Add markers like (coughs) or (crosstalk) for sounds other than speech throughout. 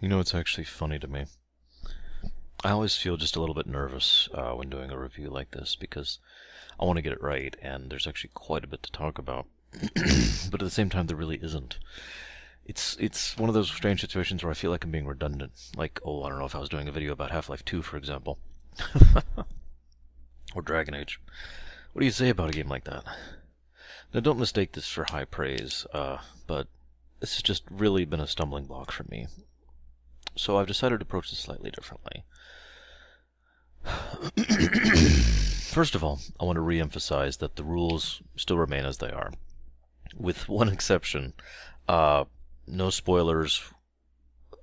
You know, it's actually funny to me. I always feel just a little bit nervous uh, when doing a review like this because I want to get it right, and there's actually quite a bit to talk about. (clears throat) but at the same time, there really isn't. It's it's one of those strange situations where I feel like I'm being redundant. Like, oh, I don't know if I was doing a video about Half-Life 2, for example, (laughs) or Dragon Age. What do you say about a game like that? Now, don't mistake this for high praise, uh, but this has just really been a stumbling block for me. So I've decided to approach this slightly differently. (clears throat) First of all, I want to re-emphasize that the rules still remain as they are, with one (laughs) exception. Uh, no spoilers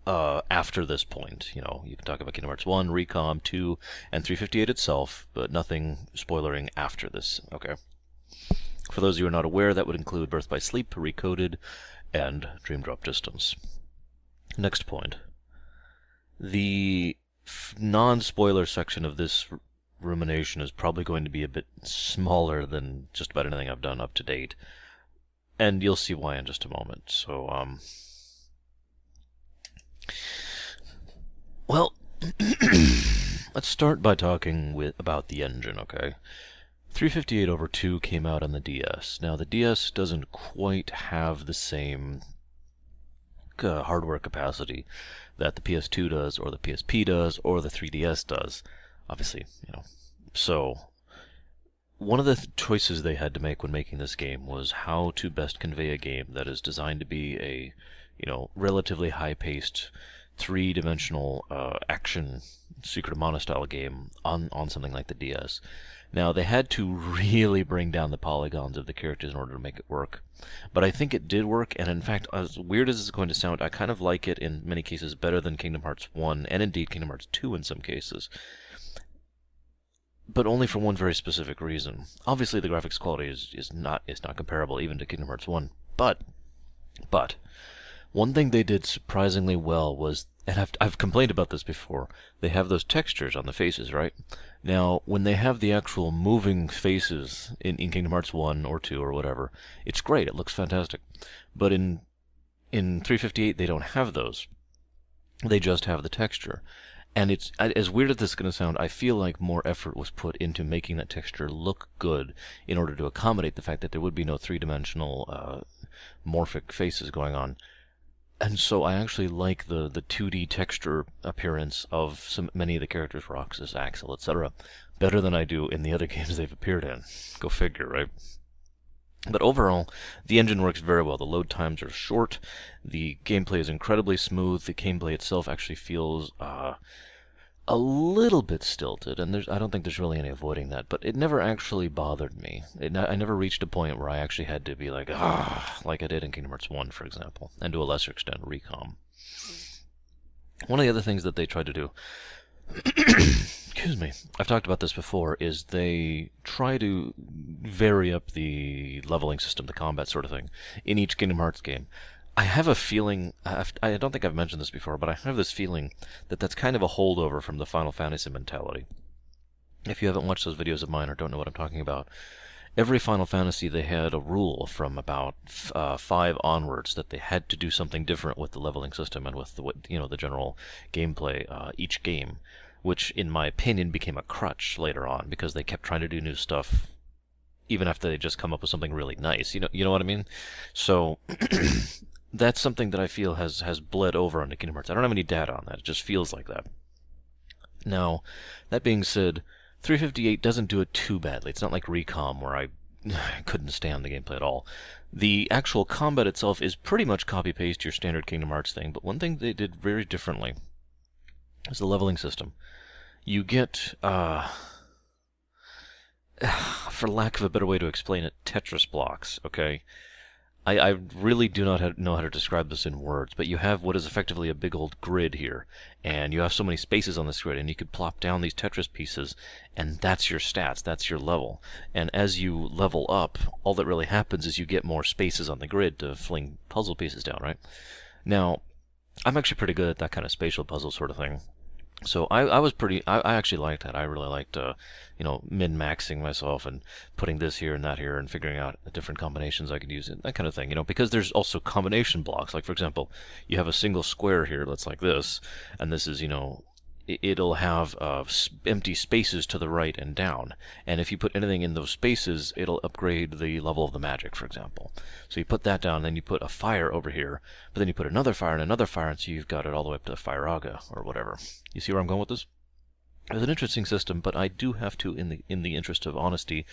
uh, after this point. You know, you can talk about Kingdom Hearts 1, Recom 2, and 358 itself, but nothing spoilering after this. Okay. For those of you who are not aware, that would include Birth by Sleep, Recoded, and Dream Drop Distance. Next point. The non spoiler section of this rumination is probably going to be a bit smaller than just about anything I've done up to date. And you'll see why in just a moment. So, um. Well, (clears throat) let's start by talking with about the engine, okay? 358 over 2 came out on the DS. Now, the DS doesn't quite have the same uh, hardware capacity that the PS2 does, or the PSP does, or the 3DS does. Obviously, you know. So, one of the th- choices they had to make when making this game was how to best convey a game that is designed to be a, you know, relatively high-paced, three-dimensional uh, action Secret of Mana style game on on something like the DS. Now, they had to really bring down the polygons of the characters in order to make it work. But I think it did work, and in fact, as weird as it's going to sound, I kind of like it in many cases better than Kingdom Hearts 1, and indeed Kingdom Hearts 2 in some cases. But only for one very specific reason. Obviously, the graphics quality is, is not is not comparable even to Kingdom Hearts 1. But, but, one thing they did surprisingly well was, and I've, I've complained about this before, they have those textures on the faces, right? Now, when they have the actual moving faces in, in Kingdom Hearts 1 or 2 or whatever, it's great, it looks fantastic. But in in 358 they don't have those. They just have the texture. And it's as weird as this is going to sound, I feel like more effort was put into making that texture look good in order to accommodate the fact that there would be no three-dimensional uh, morphic faces going on and so I actually like the, the 2D texture appearance of some many of the characters, Roxas, Axel, etc., better than I do in the other (laughs) games they've appeared in. Go figure, right? But overall, the engine works very well. The load times are short. The gameplay is incredibly smooth. The gameplay itself actually feels uh, a little bit stilted, and there's I don't think there's really any avoiding that, but it never actually bothered me. It, I never reached a point where I actually had to be like, ah, like I did in Kingdom Hearts 1, for example, and to a lesser extent, Recom. One of the other things that they tried to do, (coughs) excuse me, I've talked about this before, is they try to vary up the leveling system, the combat sort of thing, in each Kingdom Hearts game. I have a feeling, I've, I don't think I've mentioned this before, but I have this feeling that that's kind of a holdover from the Final Fantasy mentality. If you haven't watched those videos of mine or don't know what I'm talking about, every Final Fantasy they had a rule from about uh, five onwards that they had to do something different with the leveling system and with the you know the general gameplay uh, each game, which in my opinion became a crutch later on because they kept trying to do new stuff even after they just come up with something really nice. You know you know what I mean? So (clears throat) that's something that I feel has has bled over onto Kingdom Hearts. I don't have any data on that. It just feels like that. Now, that being said, 358 doesn't do it too badly. It's not like Recom where I (sighs) couldn't stand the gameplay at all. The actual combat itself is pretty much copy paste your standard Kingdom Hearts thing, but one thing they did very differently is the leveling system. You get, uh, (sighs) for lack of a better way to explain it, Tetris blocks, okay? I, I really do not know how to describe this in words, but you have what is effectively a big old grid here, and you have so many spaces on this grid, and you could plop down these Tetris pieces, and that's your stats, that's your level. And as you level up, all that really happens is you get more spaces on the grid to fling puzzle pieces down, right? Now, I'm actually pretty good at that kind of spatial puzzle sort of thing. So I, I was pretty. I, I actually liked that. I really liked, uh, you know, min maxing myself and putting this here and that here and figuring out different combinations I could use it, that kind of thing. You know, because there's also combination blocks. Like for example, you have a single square here that's like this, and this is you know it'll have uh, empty spaces to the right and down. And if you put anything in those spaces, it'll upgrade the level of the magic, for example. So you put that down, then you put a fire over here, but then you put another fire and another fire, and so you've got it all the way up to Firaga, or whatever. You see where I'm going with this? It's an interesting system, but I do have to, in the in the interest of honesty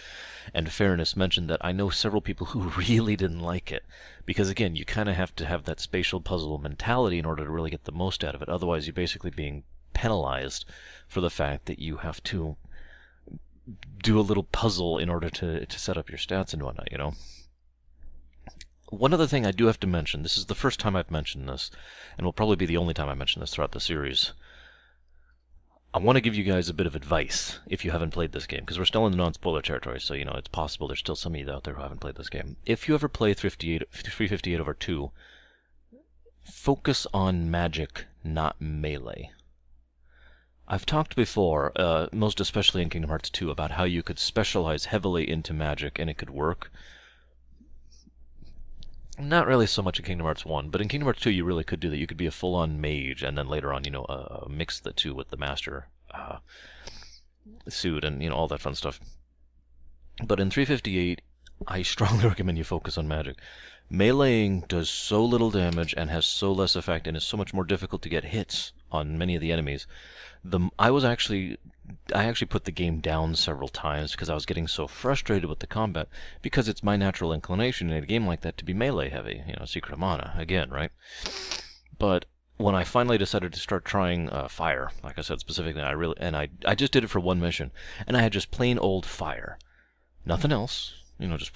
and fairness, mention that I know several people (laughs) who really didn't like it. Because again, you kind of have to have that spatial puzzle mentality in order to really get the most out of it. Otherwise, you're basically being penalized for the fact that you have to do a little puzzle in order to, to set up your stats and whatnot, you know? One other thing I do have to mention, this is the first time I've mentioned this, and will probably be the only time I mention this throughout the series. I want to give you guys a bit of advice if you haven't played this game, because we're still in the non-spoiler territory, so you know it's possible there's still some of you out there who haven't played this game. If you ever play 358 over 2, focus on magic, not melee. I've talked before, uh, most especially in Kingdom Hearts 2, about how you could specialize heavily into magic and it could work. Not really so much in Kingdom Hearts 1, but in Kingdom Hearts 2 you really could do that. You could be a full-on mage, and then later on, you know, uh, mix the two with the master uh, suit and, you know, all that fun stuff. But in 358, I (laughs) strongly recommend you focus on magic. Meleeing does so little damage and has so less effect and is so much more difficult to get hits on many of the enemies the I was actually I actually put the game down several times because I was getting so frustrated with the combat because it's my natural inclination in a game like that to be melee heavy, you know, Secret of Mana again, right? But when I finally decided to start trying uh, fire, like I said specifically, I really and I I just did it for one mission, and I had just plain old fire, nothing else, you know, just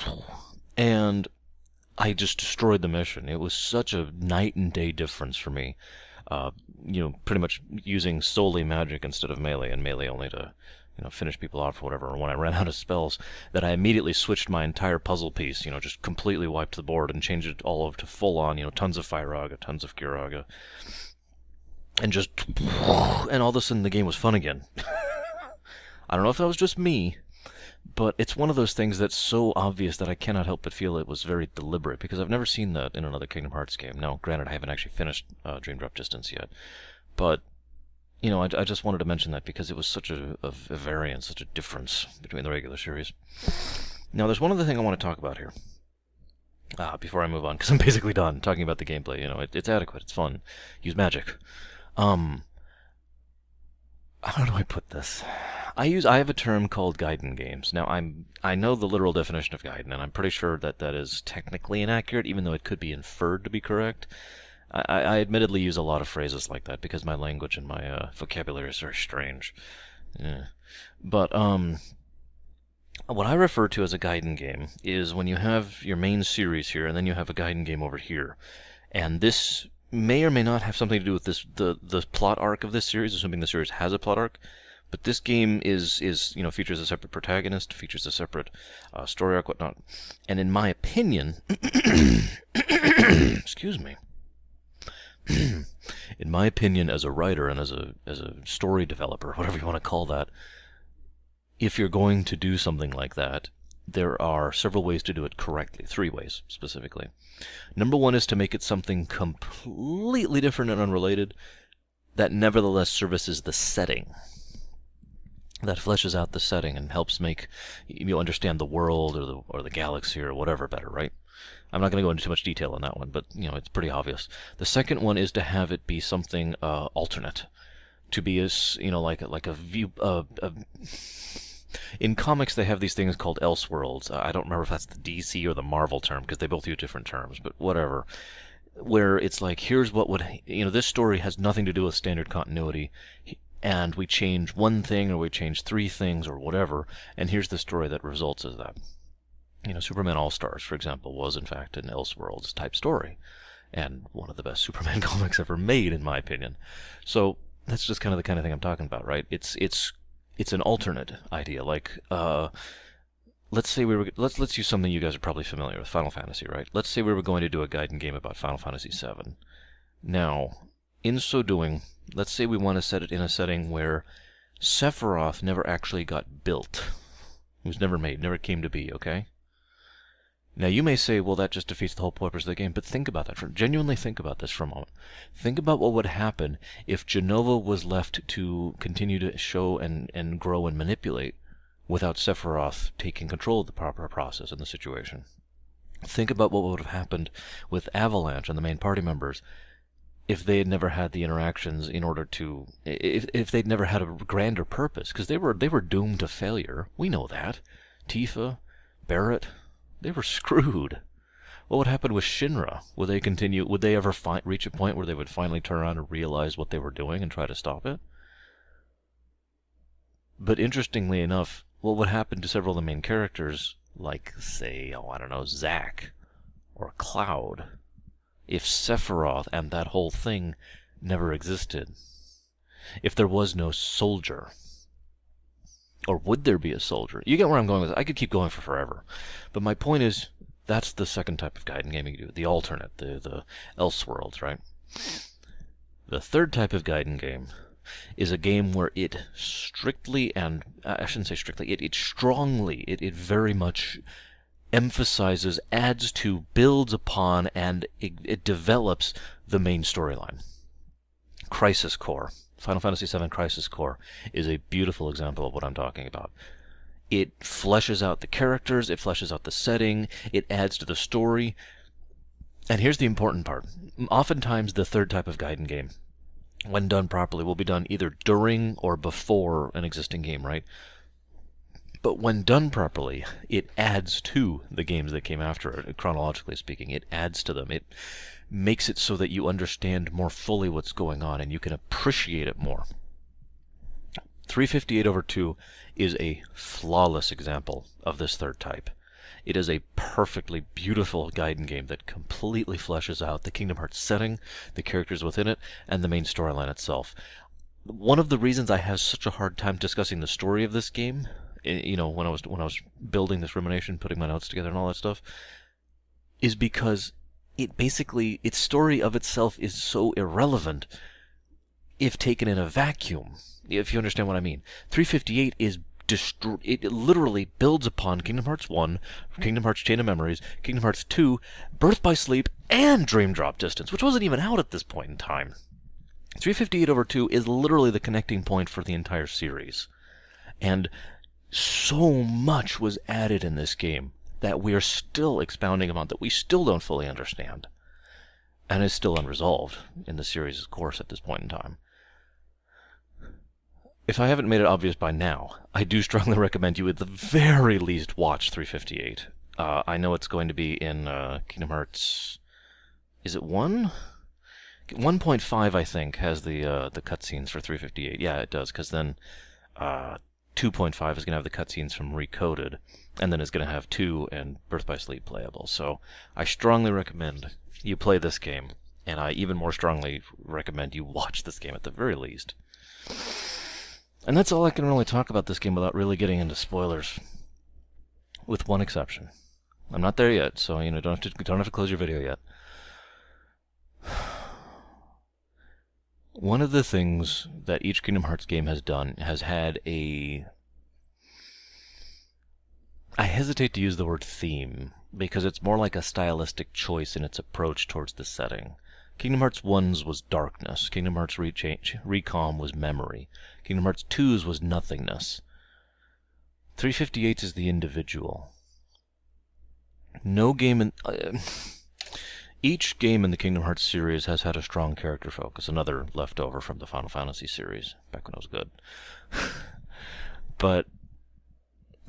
and I just destroyed the mission. It was such a night and day difference for me uh, you know, pretty much using solely magic instead of melee, and melee only to, you know, finish people off or whatever. And when I ran out of spells, that I immediately switched my entire puzzle piece, you know, just completely wiped the board and changed it all over to full on, you know, tons of Firaga, tons of Kiraga. And just, and all of a sudden the game was fun again. (laughs) I don't know if that was just me, but it's one of those things that's so obvious that I cannot help but feel it was very deliberate because I've never seen that in another Kingdom Hearts game. Now, granted, I haven't actually finished uh, Dream Drop Distance yet, but you know, I, I just wanted to mention that because it was such a, a, a variance, such a difference between the regular series. Now, there's one other thing I want to talk about here. Ah, before I move on, because I'm (laughs) basically done talking about the gameplay. You know, it, it's adequate, it's fun. Use magic. Um, how do I put this? I use I have a term called Gaiden games. Now I'm I know the literal definition of Gaiden, and I'm pretty sure that that is technically inaccurate, even though it could be inferred to be correct. I, I admittedly use a lot of phrases like that because my language and my uh, vocabulary is very strange. Yeah. But um, what I refer to as a Gaiden game is when you have your main series here, and then you have a Gaiden game over here, and this may or may not have something to do with this the the plot arc of this series, assuming the series has a plot arc. But this game is is you know features a separate protagonist, features a separate uh, story arc, whatnot. And in my opinion, (coughs) excuse me. (coughs) in my opinion, as a writer and as a as a story developer, whatever you want to call that, if you're going to do something like that, there are several ways to do it correctly. Three ways specifically. Number one is to make it something completely different and unrelated that nevertheless services the setting that fleshes out the setting and helps make you understand the world or the or the galaxy or whatever better, right? I'm not going to go into too much detail on that one, but you know it's pretty obvious. The second one is to have it be something uh, alternate, to be as you know like like a view. Uh, a, in comics, they have these things called Elseworlds. Uh, I don't remember if that's the DC or the Marvel term because they both use different terms, but whatever. Where it's like, here's what would you know, this story has nothing to do with standard continuity and we change one thing or we change three things or whatever, and here's the story that results as that. You know, Superman All Stars, for example, was in fact an Elseworlds type story, and one of the best (laughs) Superman comics ever made, in my opinion. So that's just kind of the kind of thing I'm talking about, right? It's it's it's an alternate idea, like uh, let's say we were let's let's use something you guys are probably familiar with, Final Fantasy, right? Let's say we were going to do a Gaiden game about Final Fantasy VII. Now, in so doing, let's say we want to set it in a setting where Sephiroth never actually got built. It was never made, never came to be, okay? Now you may say, well, that just defeats the whole purpose of the game, but think about that. For, genuinely think about this for a moment. Think about what would happen if Jenova was left to continue to show and, and grow and manipulate without Sephiroth taking control of the proper process in the situation. Think about what would have happened with Avalanche and the main party members if they had never had the interactions in order to if if they'd never had a grander purpose because they were they were doomed to failure. We know that. Tifa, Barret, they were screwed. What would happen with Shinra? Would they continue? Would they ever fi- reach a point where they would finally turn around and realize what they were doing and try to stop it? But interestingly enough, what would happen to several of the main characters, like say, oh I don't know, Zack or Cloud, if Sephiroth and that whole thing never existed? If there was no soldier? Or would there be a soldier? You get where I'm going with. I could keep going for forever. But my point is, that's the second type of Gaiden game you do. The alternate, the, the Elseworlds, right? The third type of Gaiden game is a game where it strictly and uh, I shouldn't say strictly, it, it strongly, it, it very much emphasizes, adds to, builds upon, and it, it develops the main storyline. Crisis Core. Final Fantasy VII Crisis Core is a beautiful example of what I'm talking about. It fleshes out the characters, it fleshes out the setting, it adds to the story. And here's the important part. Oftentimes, the third type of Gaiden game, when done properly, will be done either during or before an existing game, right? But when done properly, it adds to the games that came after it, chronologically speaking. It adds to them. It makes it so that you understand more fully what's going on and you can appreciate it more. 358 over 2 is a flawless example of this third type. It is a perfectly beautiful Gaiden game that completely fleshes out the Kingdom Hearts setting, the characters within it, and the main storyline itself. One of the reasons I have such a hard time discussing the story of this game, eh, you know, when I was when I was building this rumination, putting my notes together and all that stuff, is because it basically its story of itself is so irrelevant if taken in a vacuum. If you understand what I mean, 358 is it literally builds upon Kingdom Hearts 1, Kingdom Hearts Chain of Memories, Kingdom Hearts 2, Birth by Sleep, and Dream Drop Distance, which wasn't even out at this point in time. 358 over 2 is literally the connecting point for the entire series. And so much was added in this game that we are still expounding upon, that we still don't fully understand, and is still unresolved in the series' course at this point in time. If I haven't made it obvious by now, I do strongly (laughs) recommend you at the very least watch 358. Uh, I know it's going to be in uh, Kingdom Hearts. Is it 1? 1.5, I think, has the uh, the cutscenes for 358. Yeah, it does, because then uh, 2.5 is going to have the cutscenes from Recoded, and then it's going to have 2 and Birth by Sleep playable. So I strongly recommend you play this game, and I even more strongly recommend you watch this game at the very least. And that's all I can really talk about this game without really getting into spoilers. With one exception. I'm not there yet, so you know don't have to don't have to close your video yet. (sighs) One of the things that each Kingdom Hearts game has done has had a. I hesitate to use the word theme, because it's more like a stylistic choice in its approach towards the setting. Kingdom Hearts 1's was darkness, Kingdom Hearts Rechange, Recom was memory, Kingdom Hearts 2's was nothingness. 358's is the individual. No game in. Uh, (laughs) each game in the Kingdom Hearts series has had a strong character focus, another leftover from the Final Fantasy series, back when it was good. (laughs) but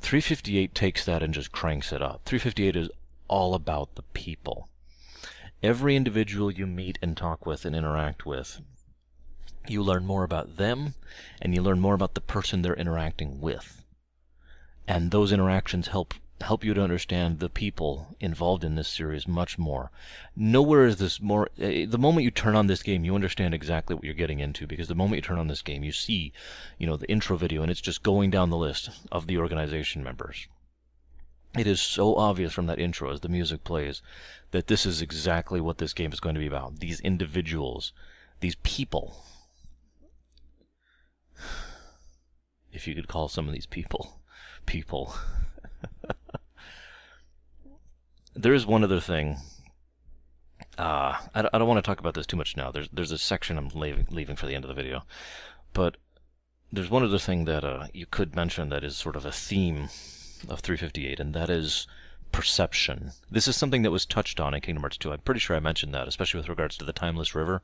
358 takes that and just cranks it up. 358 is all about the people. Every individual you meet and talk with and interact with, you learn more about them and you learn more about the person they're interacting with. And those interactions help help you to understand the people involved in this series much more. Nowhere is this more. Uh, the moment you turn on this game, you understand exactly what you're getting into because the moment you turn on this game, you see, you know, the intro video and it's just going down the list of the organization members. It is so obvious from that intro as the music plays that this is exactly what this game is going to be about. These individuals these people. (sighs) If you could call some of these people people. (laughs) there is one other thing. Uh, I, I don't want to talk about this too much now. There's there's a section I'm leaving, leaving for the end of the video. But there's one other thing that uh, you could mention that is sort of a theme of 358, and that is perception. This is something that was touched on in Kingdom Hearts 2. I'm pretty sure I mentioned that, especially with regards to the Timeless River.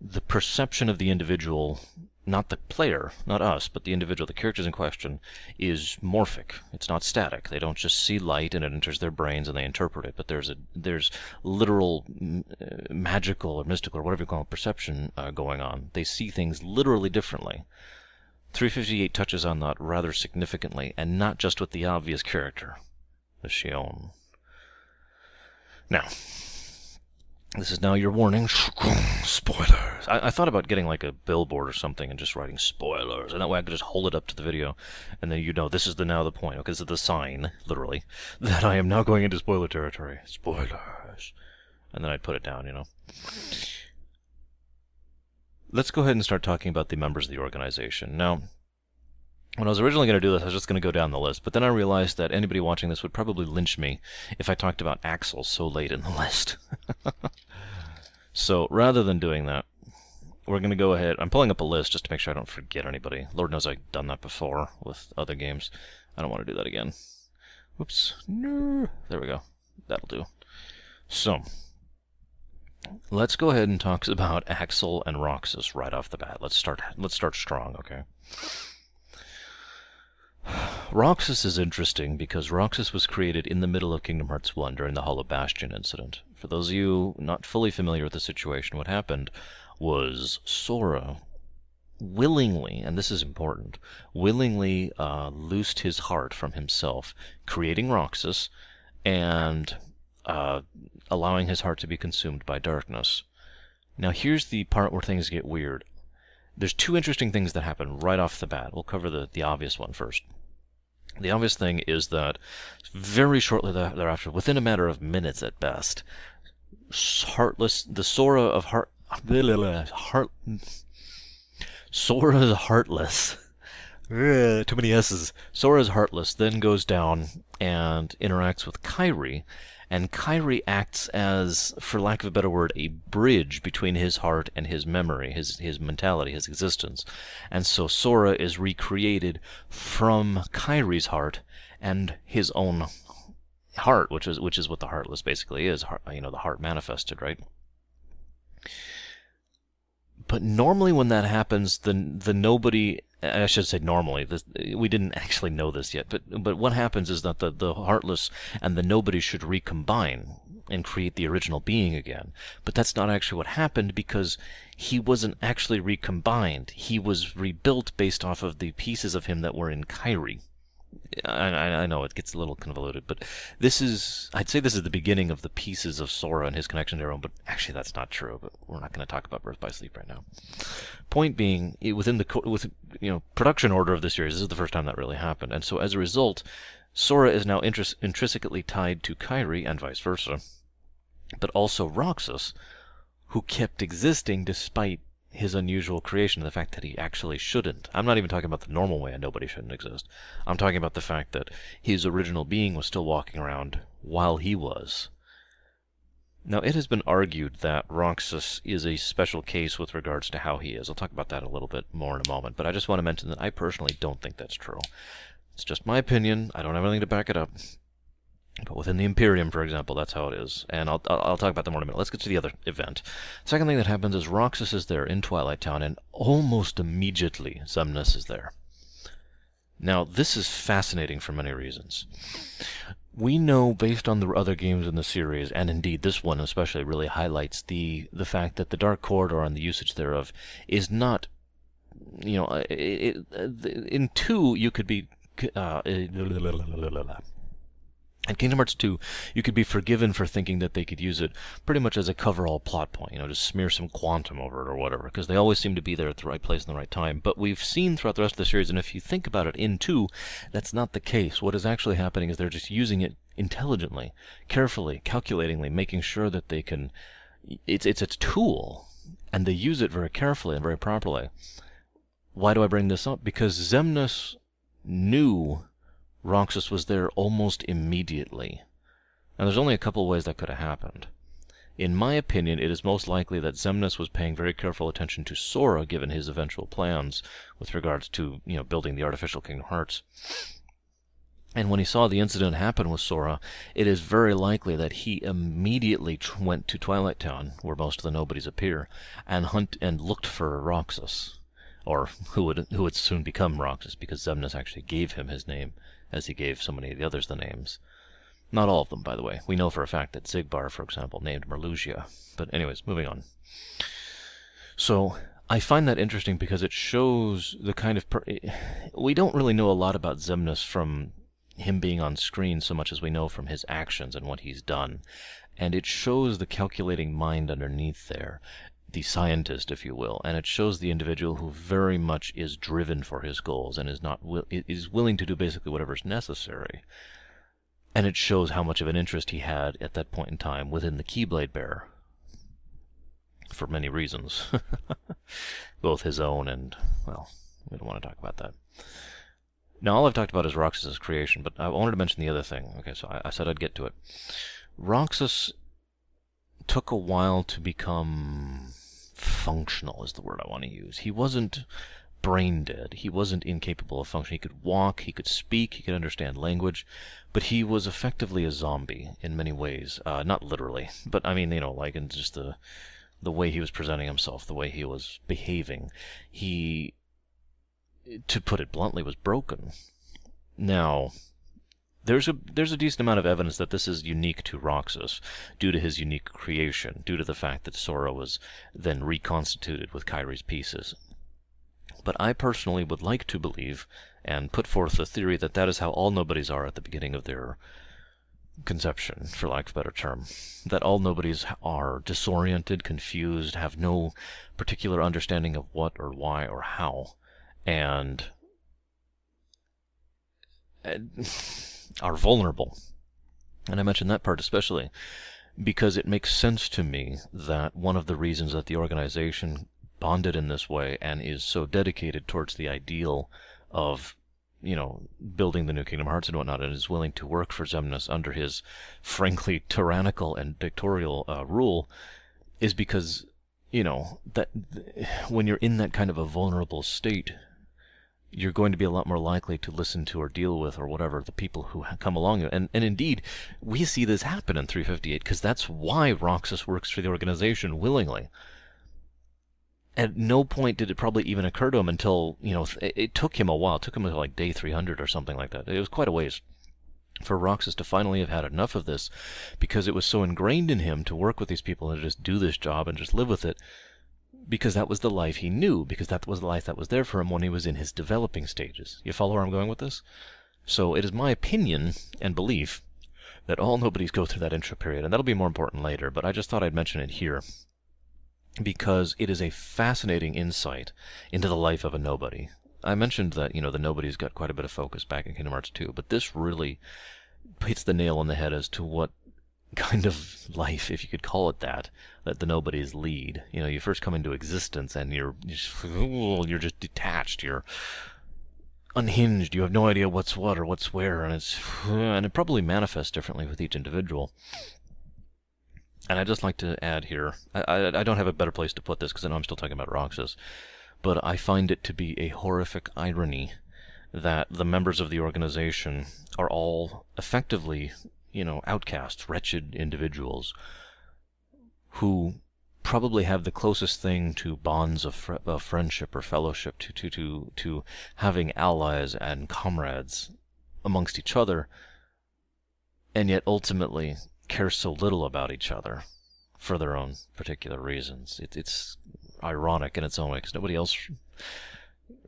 The perception of the individual, not the player, not us, but the individual, the characters in question, is morphic. It's not static. They don't just see light and it enters their brains and they interpret it, but there's a there's literal uh, magical or mystical or whatever you call it, perception uh, going on. They see things literally differently. 358 touches on that rather significantly, and not just with the obvious character the Xion. Now, this is now your warning. (sniffs) Spoilers. I, I, thought about getting like a billboard or something and just writing spoilers, and that way I could just hold it up to the video, and then you know this is the now the point, because of the sign, literally, (laughs) that I am now going into spoiler territory. Spoilers. And then I'd put it down, you know. Let's go ahead and start talking about the members of the organization. Now, when I was originally going to do this, I was just going to go down the list, but then I realized that anybody watching this would probably lynch me if I talked about Axel so late in the list. (laughs) so rather than doing that, we're going to go ahead. I'm pulling up a list just to make sure I don't forget anybody. Lord knows I've done that before with other games. I don't want to do that again. Whoops. No. There we go. That'll do. So, let's go ahead and talk about Axel and Roxas right off the bat. Let's start. Let's start strong, okay? Roxas is interesting because Roxas was created in the middle of Kingdom Hearts 1 during the Hollow Bastion incident. For those of you not fully familiar with the situation, what happened was Sora willingly, and this is important, willingly uh, loosed his heart from himself, creating Roxas and uh, allowing his heart to be consumed by darkness. Now, here's the part where things get weird. There's two interesting things that happen right off the bat. We'll cover the, the obvious one first. The obvious thing is that very shortly thereafter, within a matter of minutes at best, Heartless, the Sora of Heart, (laughs) Heart, Sora's Heartless, Eh, too many S's. Sora's Heartless then goes down and interacts with Kairi, and Kairi acts as, for lack of a better word, a bridge between his heart and his memory, his his mentality, his existence. And so Sora is recreated from Kairi's heart and his own heart, which is which is what the heartless basically is, you know, the heart manifested, right? But normally when that happens, the the nobody I should say normally. This, we didn't actually know this yet, but but what happens is that the, the heartless and the nobody should recombine and create the original being again. But that's not actually what happened because he wasn't actually recombined. He was rebuilt based off of the pieces of him that were in Kairi. I, I, know it gets a little convoluted, but this is, I'd say this is the beginning of the pieces of Sora and his connection to Aaron, but actually that's not true, but we're not going to talk about Birth by Sleep right now. Point being, within the, with, you know, production order of the series, this is the first time that really happened, and so as a result, Sora is now intris- intrinsically tied to Kairi and vice versa, but also Roxas, who kept existing despite his unusual creation, the fact that he actually shouldn't. I'm not even talking about the normal way nobody shouldn't exist. I'm talking about the fact that his original being was still walking around while he was. Now, it has been argued that Roxas is a special case with regards to how he is. I'll talk about that a little bit more in a moment, but I just want to mention that I personally don't think that's true. It's just my opinion. I don't have anything to back it up. But within the Imperium, for example, that's how it is. And I'll, I'll talk about that more in a minute. Let's get to the other event. Second thing that happens is Roxas is there in Twilight Town, and almost immediately Xemnas is there. Now, this is fascinating for many reasons. We know, based on the other games in the series, and indeed this one especially really highlights the the fact that the Dark Corridor and the usage thereof is not, you know, it, it, in two you could be uh, in Kingdom Hearts 2, you could be forgiven for thinking that they could use it pretty much as a cover-all plot point, you know, just smear some quantum over it or whatever, because they always seem to be there at the right place in the right time. But we've seen throughout the rest of the series, and if you think about it in 2, that's not the case. What is actually happening is they're just using it intelligently, carefully, calculatingly, making sure that they can... It's, it's a tool and they use it very carefully and very properly. Why do I bring this up? Because Xemnas knew Roxas was there almost immediately. And there's only a couple ways that could have happened. In my opinion, it is most likely that Xemnas was paying very careful attention to Sora, given his eventual plans with regards to, you know, building the artificial Kingdom Hearts. And when he saw the incident happen with Sora, it is very likely that he immediately went to Twilight Town, where most of the nobodies appear, and hunt and looked for Roxas, or who would who would soon become Roxas, because Xemnas actually gave him his name, as he gave so many of the others the names. Not all of them, by the way. We know for a fact that Xigbar, for example, named Marluxia. But anyways, moving on. So I find that interesting because it shows the kind of per- we don't really know a lot about Xemnas from him being on screen so much as we know from his actions and what he's done. And it shows the calculating mind underneath there, the scientist, if you will, and it shows the individual who very much is driven for his goals and is not is willing to do basically whatever is necessary and it shows how much of an interest he had at that point in time within the Keyblade Bearer. For many reasons. (laughs) Both his own and, well, we don't want to talk about that. Now, all I've talked about is Roxas's creation, but I wanted to mention the other thing. Okay, so I, I said I'd get to it. Roxas took a while to become functional, is the word I want to use. He wasn't brain dead. He wasn't incapable of function. He could walk, he could speak, he could understand language, but he was effectively a zombie in many ways. Uh, not literally, but I mean, you know, like in just the the way he was presenting himself, the way he was behaving. He, to put it bluntly, was broken. Now, there's a there's a decent amount of evidence that this is unique to Roxas, due to his unique creation, due to the fact that Sora was then reconstituted with Kairi's pieces. But I personally would like to believe and put forth the theory that that is how all nobodies are at the beginning of their conception, for lack of a better term. That all nobodies are disoriented, confused, have no particular understanding of what or why or how, and (laughs) are vulnerable. And I mention that part especially because it makes sense to me that one of the reasons that the organization bonded in this way and is so dedicated towards the ideal of you know, building the new Kingdom Hearts and whatnot, and is willing to work for Xemnas under his frankly (laughs) tyrannical and dictatorial uh, rule, is because you know that when you're in that kind of a vulnerable state, you're going to be a lot more likely to listen to or deal with or whatever the people who come along. And and indeed, we see this happen in 358 because that's why Roxas works for the organization willingly at no point did it probably even occur to him until you know it, it took him a while. It took him like day 300 or something like that. It was quite a ways for Roxas to finally have had enough of this because it was so ingrained in him to work with these people and just do this job and just live with it because that was the life he knew, because that was the life that was there for him when he was in his developing stages. You follow where I'm going with this? So it is my opinion and belief that all nobodies go through that intro period, and that'll be more important later, but I just thought I'd mention it here because it is a fascinating insight into the life of a nobody. I mentioned that, you know, the nobody's got quite a bit of focus back in Kingdom Hearts 2, but this really hits the nail on the head as to what kind of life, if you could call it that, that the nobodies lead. You know, you first come into existence and you're (laughs) you're just detached. You're unhinged. You have no idea what's what or what's where, and it's (sighs) and it probably manifests differently with each individual. And I'd just like to add here, I, I, I don't have a better place to put this because I know I'm still talking about Roxas, but I find it to be a horrific irony that the members of the organization are all effectively, you know, outcasts, wretched individuals who probably have the closest thing to bonds of, fr- of friendship or fellowship to, to, to, to having allies and comrades amongst each other, and yet ultimately care so little about each other for their own particular reasons. It, it's ironic in its own way because nobody else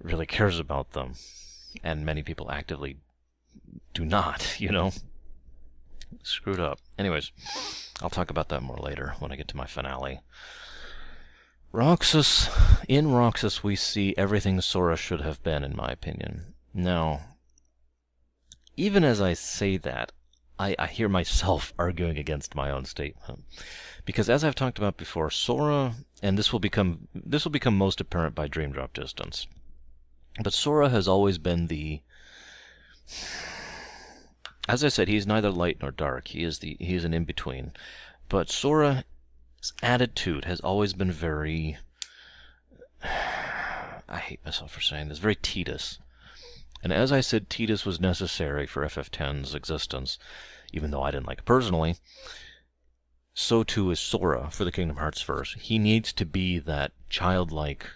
really cares about them, and many people actively do not, (laughs) you know? Screwed up. Anyways, I'll talk about that more later when I get to my finale. Roxas, in Roxas, we see everything Sora should have been, in my opinion. Now, even as I say that, I, I hear myself (laughs) arguing against my own statement. Because as I've talked about before, Sora, and this will become this will become most apparent by Dream Drop Distance. But Sora has always been the as I said, he's neither light nor dark. He is the he is an in-between. But Sora's attitude has always been very (sighs) I hate myself for saying this, very Tidus. And as I said, Tidus was necessary for FF10's existence, even though I didn't like it personally. So too is Sora for the Kingdom Hearts verse. He needs to be that childlike,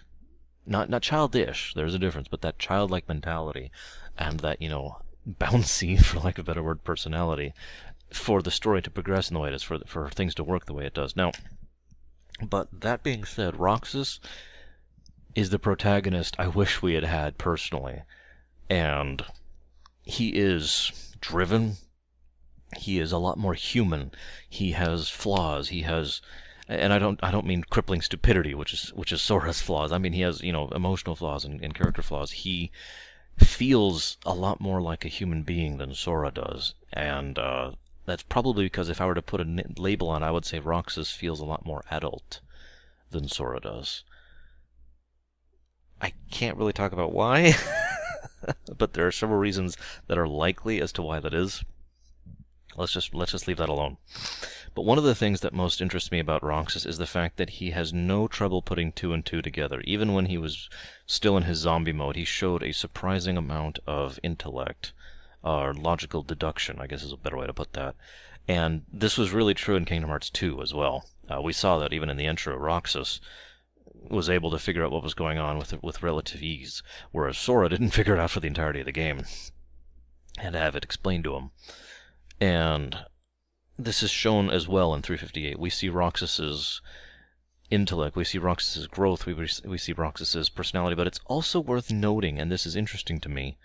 not not childish. There's a difference, but that childlike mentality, and that you know bouncy, (laughs) for lack of a better word, personality, for the story to progress in the way it is, for for things to work the way it does. Now, but that being said, Roxas is the protagonist I wish we had had personally and he is driven. He is a lot more human. He has flaws. He has, and I don't I don't mean crippling stupidity, which is which is Sora's (laughs) flaws. I mean he has you know emotional flaws and, and character flaws. He feels a lot more like a human being than Sora does, and uh, that's probably because if I were to put a label on, I would say Roxas feels a lot more adult than Sora does. I can't really talk about why. (laughs) but there are several reasons that are likely as to why that is. Let's just let's just leave that alone. But one of the things that most interests me about Roxas is the fact that he has no trouble putting two and two together. Even when he was still in his zombie mode, he showed a surprising amount of intellect, or logical deduction, I guess is a better way to put that. And this was really true in Kingdom Hearts 2 as well. Uh, we saw that even in the intro. Roxas was able to figure out what was going on with with relative ease, whereas Sora (laughs) didn't figure it out for the entirety of the game. Had to have it explained to him. And this is shown as well in 358. We see Roxas's intellect, we see Roxas's growth, we, we see Roxas's personality, but it's also worth noting, and this is interesting to me,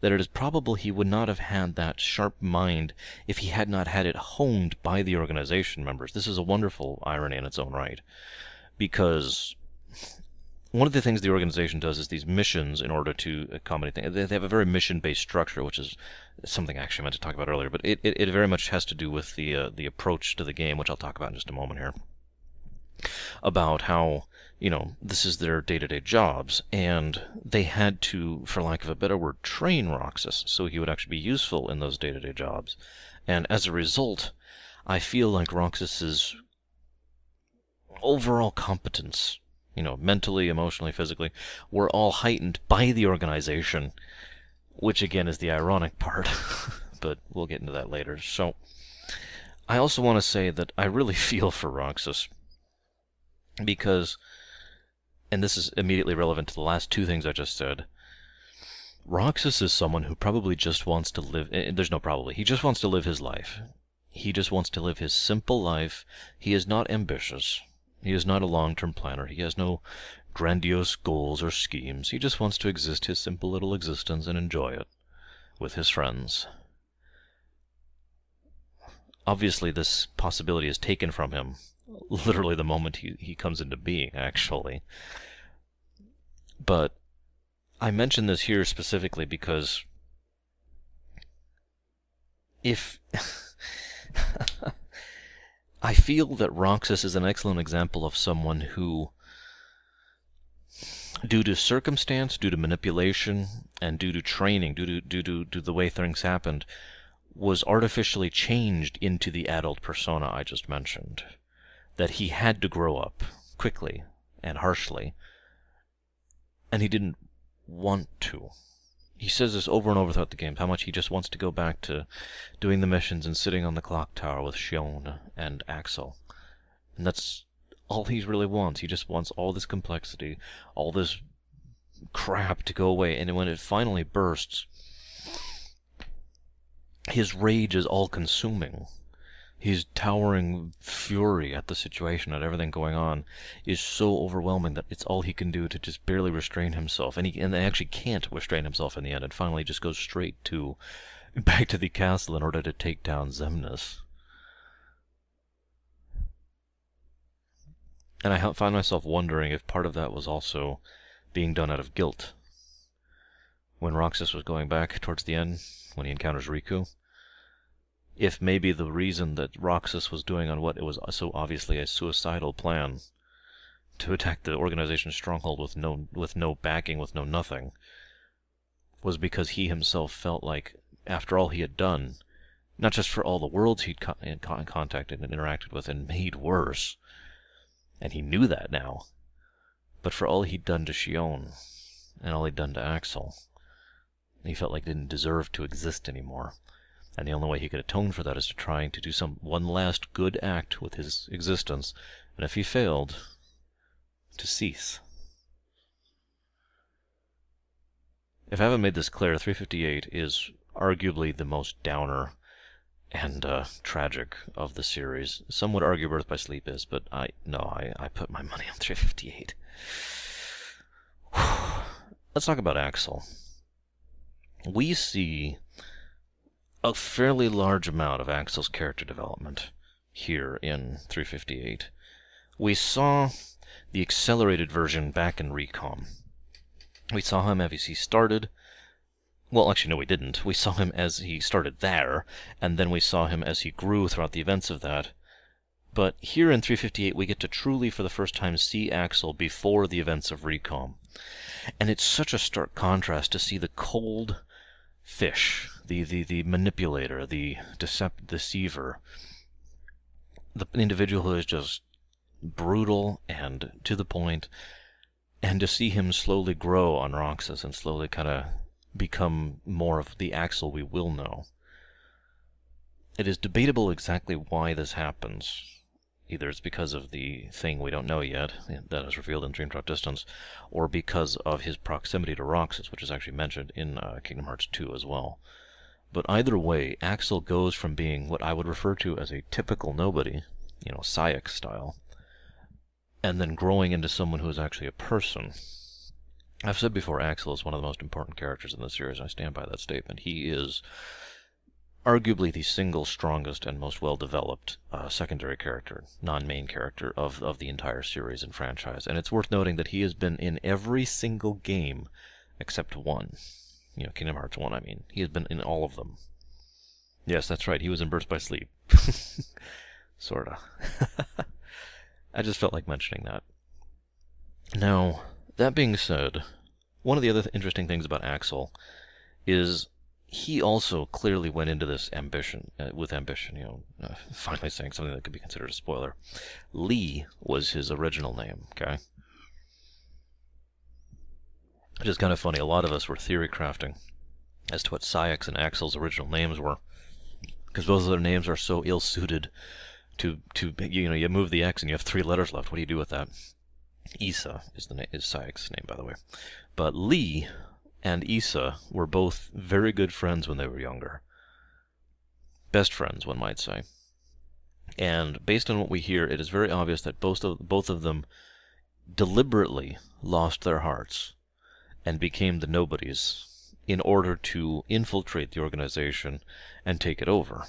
that it is probable he would not have had that sharp mind if he had not had it honed by the organization members. This is a wonderful irony in its own right. Because one of the things the organization does is these missions in order to accommodate things. They have a very mission-based structure, which is something I actually meant to talk about earlier, but it, it, it very much has to do with the uh, the approach to the game, which I'll talk about in just a moment here. About how you know this is their day-to-day jobs, and they had to, for lack of a better word, train Roxas so he would actually be useful in those day-to-day jobs, and as a result, I feel like Roxas's overall competence you know, mentally, emotionally, physically, were all heightened by the organization, which again is the ironic part, (laughs) but we'll get into that later. So, I also want to say that I really (laughs) feel for Roxas because, and this is immediately relevant to the last two things I just said. Roxas is someone who probably just wants to live. Eh, there's no probably. He just wants to live his life. He just wants to live his simple life. He is not ambitious. He is not a long-term planner. He has no grandiose goals or schemes. He just wants to exist his simple little existence and enjoy it with his friends. Obviously, this possibility is taken from him (laughs) literally the moment he, he comes into being, actually. But I mention this here specifically because if (laughs) I feel that Roxas is an excellent example of someone who, due to circumstance, due to manipulation, and due to training, due to, due to, due to the way things happened, was artificially changed into the adult persona I just mentioned. That he had to grow up quickly and harshly, and he didn't want to he says this over and over throughout the game, how much he just wants to go back to doing the missions and sitting on the clock tower with Xion and Axel. And that's all he really wants. He just wants all this complexity, all this crap to go away. And when it finally bursts, his rage is all consuming his towering fury at the situation, at everything going on, is so overwhelming that it's all he can do to just barely restrain himself, and he and actually can't restrain himself in the end, and finally just goes straight to (laughs) back to the castle in order to take down Xemnas. And I find myself wondering if part of that was also being done out of guilt. When Roxas was going back towards the end, when he encounters Riku, if maybe the reason that Roxas was doing on what it was so obviously a suicidal plan to attack the organization's stronghold with no with no backing, with no nothing, was because he himself felt like, after all he had done, not just for all the worlds he'd co- contacted and interacted with and made worse, and he knew that now, but for all he'd done to Xion and all he'd done to Axel, he felt like he didn't deserve to exist anymore. And the only way he could atone for that is to trying to do some one last good act with his existence, and if he failed, to cease. If I haven't made this clear, 358 is arguably the most downer and uh, tragic of the series. Some would argue Birth by Sleep is, but I no, I, I put my money on 358. Let's talk about Axel. We see a fairly large amount of Axel's character development here in 358. We saw the accelerated version back in Recom. We saw him as he started. Well, actually, no, we didn't. We saw him as he started there, and then we saw him as he grew throughout the events of that. But here in 358, we get to truly, for the first time, see Axel before the events of Recom. And it's such a stark contrast to see the cold fish, the, the, the manipulator, the decept- deceiver, the individual who is just brutal and to the point, and to see him slowly grow on Roxas and slowly kind of become more of the Axel we will know. It is debatable exactly why this happens. Either it's because of the thing we don't know yet, that is revealed in Dream Drop Distance, or because of his proximity to Roxas, which is actually mentioned in uh, Kingdom Hearts 2 as well. But either way, Axel goes from being what I would refer to as a typical nobody, you know, Saïx style, and then growing into someone who is actually a person. I've said before, Axel is one of the most important characters in the series. and I stand by that statement. He is arguably the single strongest and most well developed uh, secondary character, non main character of, of the entire series and franchise. And it's worth noting that he has been in every single game except one. You know, Kingdom Hearts 1, I mean. He has been in all of them. Yes, that's right. He was in Birth by Sleep. (laughs) Sorta. (laughs) I just felt like mentioning that. Now, that being said, one of the other th- interesting things about Axel is he also clearly went into this ambition uh, with ambition. You know, uh, finally saying something that could be considered a spoiler. Lea was his original name. Okay, which is kind of funny. A lot of us were theory crafting as to what Saïx and Axel's original names were, because both of their names are so ill-suited to to you know you move the X and you have three letters left. What do you do with that? Isa is the name is Saïx's name by the way, but Lea and Isa were both very good friends when they were younger. Best friends, one might say. And based on what we hear, it is very obvious that both of, both of them deliberately lost their hearts and became the nobodies in order to infiltrate the organization and take it over.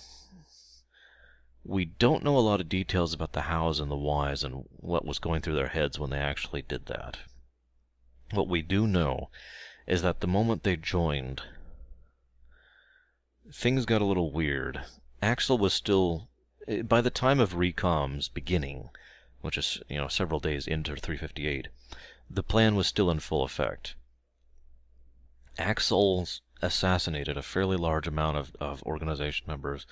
We don't know a lot of details about the hows and the whys and what was going through their heads when they actually did that. What we do know is that the moment they joined, things got a little weird. Axel was still, eh, by the time of Recom's beginning, which is, you know, several days into 358, the plan was still in full effect. Axel's assassinated a fairly large amount of, of organization members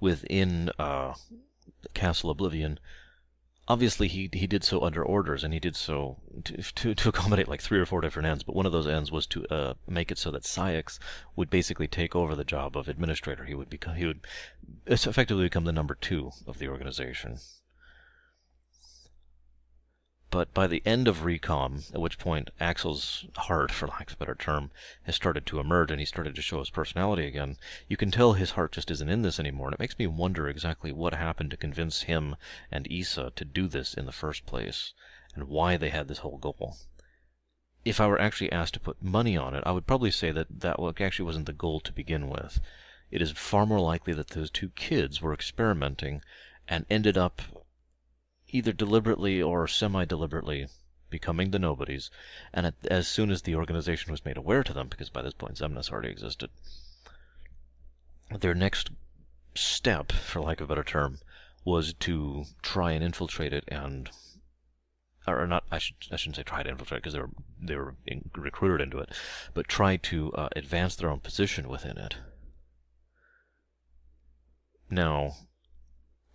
within uh, Castle Oblivion. Obviously, he he did so under orders, and he did so to, to, to accommodate like three or four different ends. But one of those ends was to uh, make it so that Saïx would basically take over the job of administrator. He would become he would effectively become the number two of the organization. But by the end of Recom, at which point Axel's heart, for lack of a better term, has started to emerge and he started to show his personality again, you can tell his heart just isn't in this anymore. And it makes me wonder exactly what happened to convince him and Isa to do this in the first place and why they had this whole goal. If I were actually asked to put money on it, I would probably say that that actually wasn't the goal to begin with. It is far more likely that those two kids were experimenting and ended up either deliberately or semi-deliberately becoming the nobodies, and at, as soon as the organization was made aware to them, because by this point Xemnas already existed, their next step, for lack of a better term, was to try and infiltrate it and or not I, should, I shouldn't say try to infiltrate because they were they were in, recruited into it, but try to uh, advance their own position within it. Now,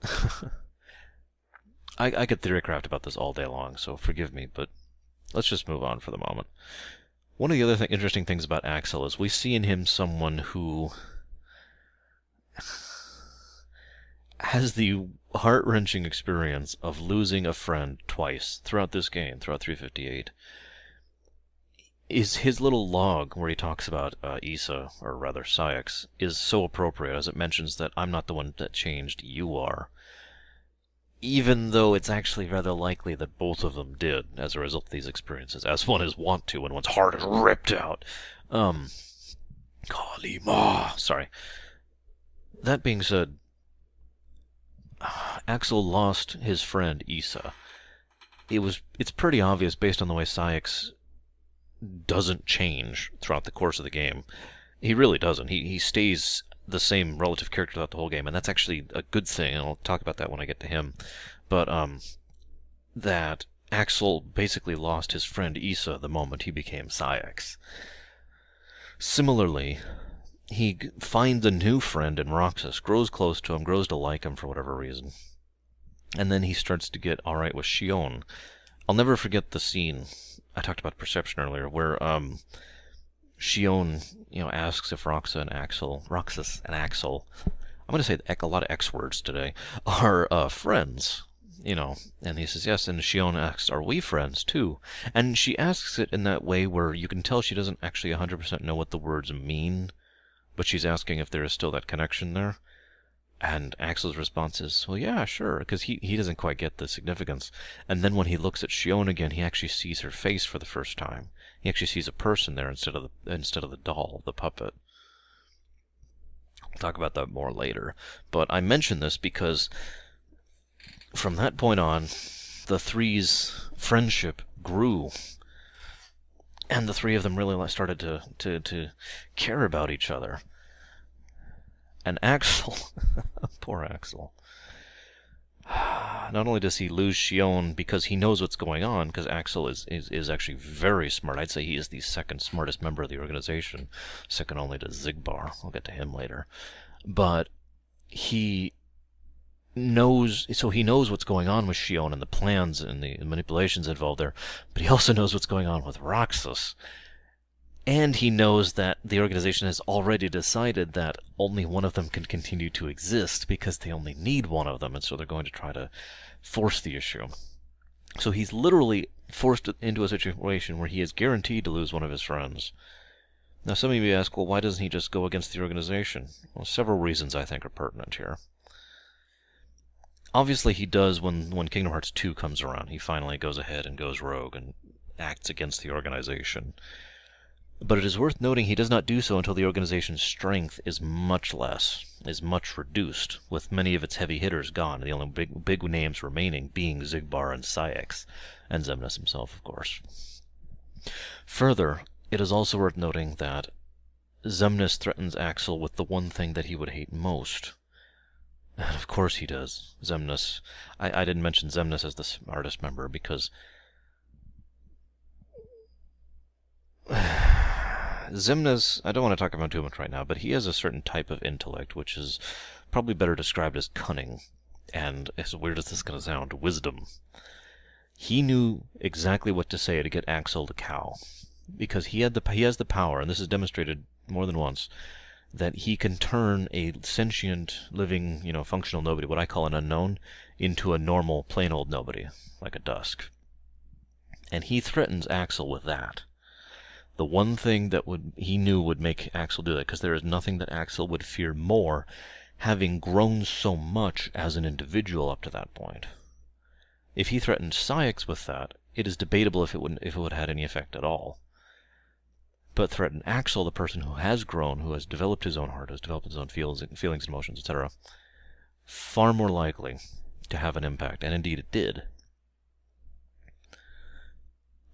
(laughs) I, I could theorycraft about this all day long, so forgive me, but let's just move on for the moment. One of the other th- interesting things about Axel is we see in him someone who has the heart wrenching experience of losing a friend twice throughout this game, throughout 358. Is his little log where he talks about uh, Isa, or rather Saïx, is so appropriate as it mentions that I'm not the one that changed, you are. Even though it's actually rather likely that both of them did as a result of these experiences, as one is wont to when one's heart is ripped out. Um. Kalima! Sorry. That being said, (sighs) Axel lost his friend Isa. It was it's pretty obvious based on the way Saïx doesn't change throughout the course of the game. He really doesn't. He he stays the same relative character throughout the whole game, and that's actually a good thing. And I'll talk about that when I get to him. But um, that Axel basically lost his friend Isa the moment he became Saïx. Similarly, he finds a new friend in Roxas, grows close to him, grows to like him for whatever reason. And then he starts to get alright with Xion. I'll never forget the scene. I talked about perception earlier, where um, Xion, you know, asks if Roxa and Axel, Roxas and Axel, I'm going to say a lot of X words today, (laughs) are uh, friends you know, and he says yes, and Xion asks, "Are we friends too?" And she asks it in that way where you can tell she doesn't actually 100% know what the words mean, but she's asking if there is still that connection there. And Axel's response is, well, yeah, sure, because he, he doesn't quite get the significance. And then when he looks at Xion again, he actually sees her face for the first time. He actually sees a person there instead of the instead of the doll, the puppet. We'll talk about that more later. But I mention this because from that point on, the three's friendship grew and the three of them really started to to to care about each other. And Axel, (laughs) poor Axel. (sighs) Not only does he lose Xion because he knows what's going on, because Axel is, is, is actually very smart. I'd say he is the second smartest member of the organization, second only to Xigbar. I'll get to him later. But he knows so he knows what's going on with Xion and the plans and the manipulations involved there, but he also knows what's going on with Roxas. And he knows that the organization has already decided that only one of them can continue to exist because they only need one of them, and so they're going to try to force the issue. So he's literally forced into a situation where he is guaranteed to lose one of his friends. Now, some of you ask, well, why doesn't he just go against the organization? Well, several reasons I think are pertinent here obviously he does when when Kingdom Hearts 2 comes around. He finally goes ahead and goes rogue and acts against the organization. But it is worth noting he does not do so until the organization's strength is much less, is much reduced, with many of its heavy hitters gone, the only big big names remaining being Xigbar and Saïx, and Xemnas himself, of course. Further, it is also worth noting that Xemnas threatens Axel with the one thing that he would hate most, And of course he does, Xemnas. I, I didn't mention Xemnas as the smartest member because (sighs) Xemnas, I don't want to talk about him too much right now, but he has a certain type of intellect which is probably better described as cunning, and as weird as this is going to sound, wisdom. He knew exactly what to say to get Axel to cow, because he had the he has the power, and this is demonstrated more than once, that he can turn a sentient, living, you know, functional nobody, what I call an unknown, into a normal, plain old nobody, like a dusk. And he threatens Axel with that. The one thing that would he knew would make Axel do that, because there is nothing that Axel would fear more, having grown so much as an individual up to that point. If he threatened Saïx with that, it is debatable if it would if it would have had any effect at all but threaten Axel, the person who has grown, who has developed his own heart, has developed his own feels, feelings, emotions, etc., far more likely to have an impact, and indeed it did.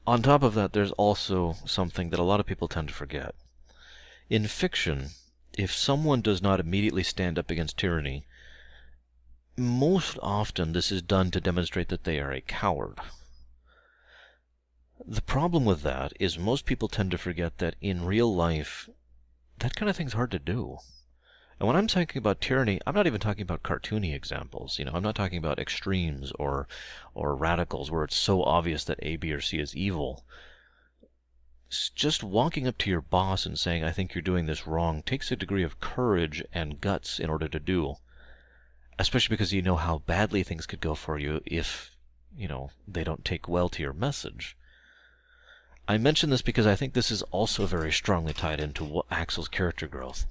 On top of that, there's also something that a lot of people tend to forget. In fiction, if someone does not immediately stand up against tyranny, most often this is done to demonstrate that they are a coward. The problem with that is most people tend to forget that in real life, that kind of thing's hard to do. And when I'm talking about tyranny, I'm not even talking about cartoony examples. You know, I'm not talking about extremes or or radicals where it's so obvious that A, B, or C is evil. Just walking up to your boss and saying, I think you're doing this wrong, takes a degree of courage and guts in order to do. Especially because you know how badly things could go for you if, you know, they don't take well to your message. I mention this because I think this is also very strongly tied into Axel's character growth.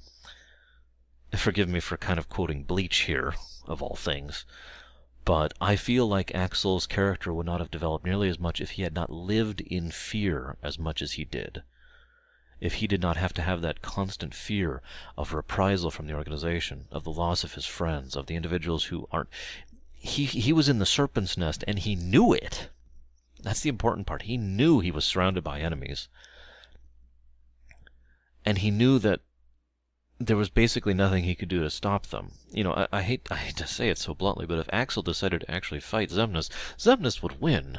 Forgive me for kind of quoting Bleach here, of all things, but I feel like Axel's character would not have developed nearly as much if he had not lived in fear as much as he did. If he did not have to have that constant fear of reprisal from the organization, of the loss of his friends, of the individuals who aren't. He, he was in the serpent's nest and he knew it. That's the important part. He knew he was surrounded by enemies. And he knew that there was basically nothing he could do to stop them. You know, I, I, hate I hate to say it so bluntly, but if Axel decided to actually fight Xemnas, Xemnas would win.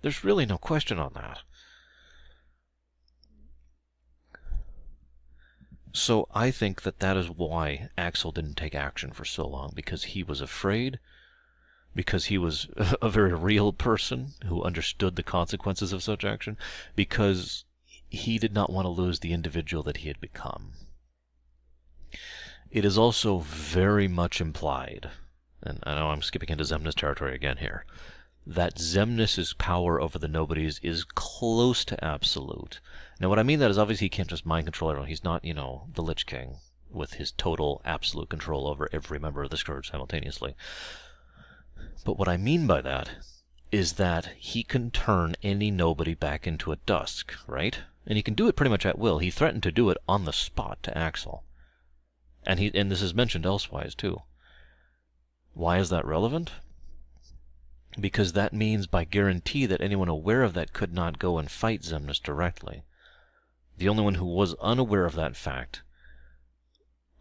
There's really no question on that. So I think that that is why Axel didn't take action for so long, because he was afraid, because he was (laughs) a very real person who understood the consequences of such action, because he did not want to lose the individual that he had become. It is also very much implied, and I know I'm skipping into Xemnas territory again here, that Xemnas' power over the nobodies is close to absolute. Now, what I mean that is obviously he can't just mind control everyone. He's not, you know, the Lich King with his total absolute control over every member of the Scourge simultaneously. But what I mean by that is that he can turn any nobody back into a dusk, right? And he can do it pretty much at will. He threatened to do it on the spot to Axel. And he and this is mentioned elsewise too. Why is that relevant? Because that means by guarantee that anyone aware of that could not go and fight Xemnas directly. The only one who was unaware of that fact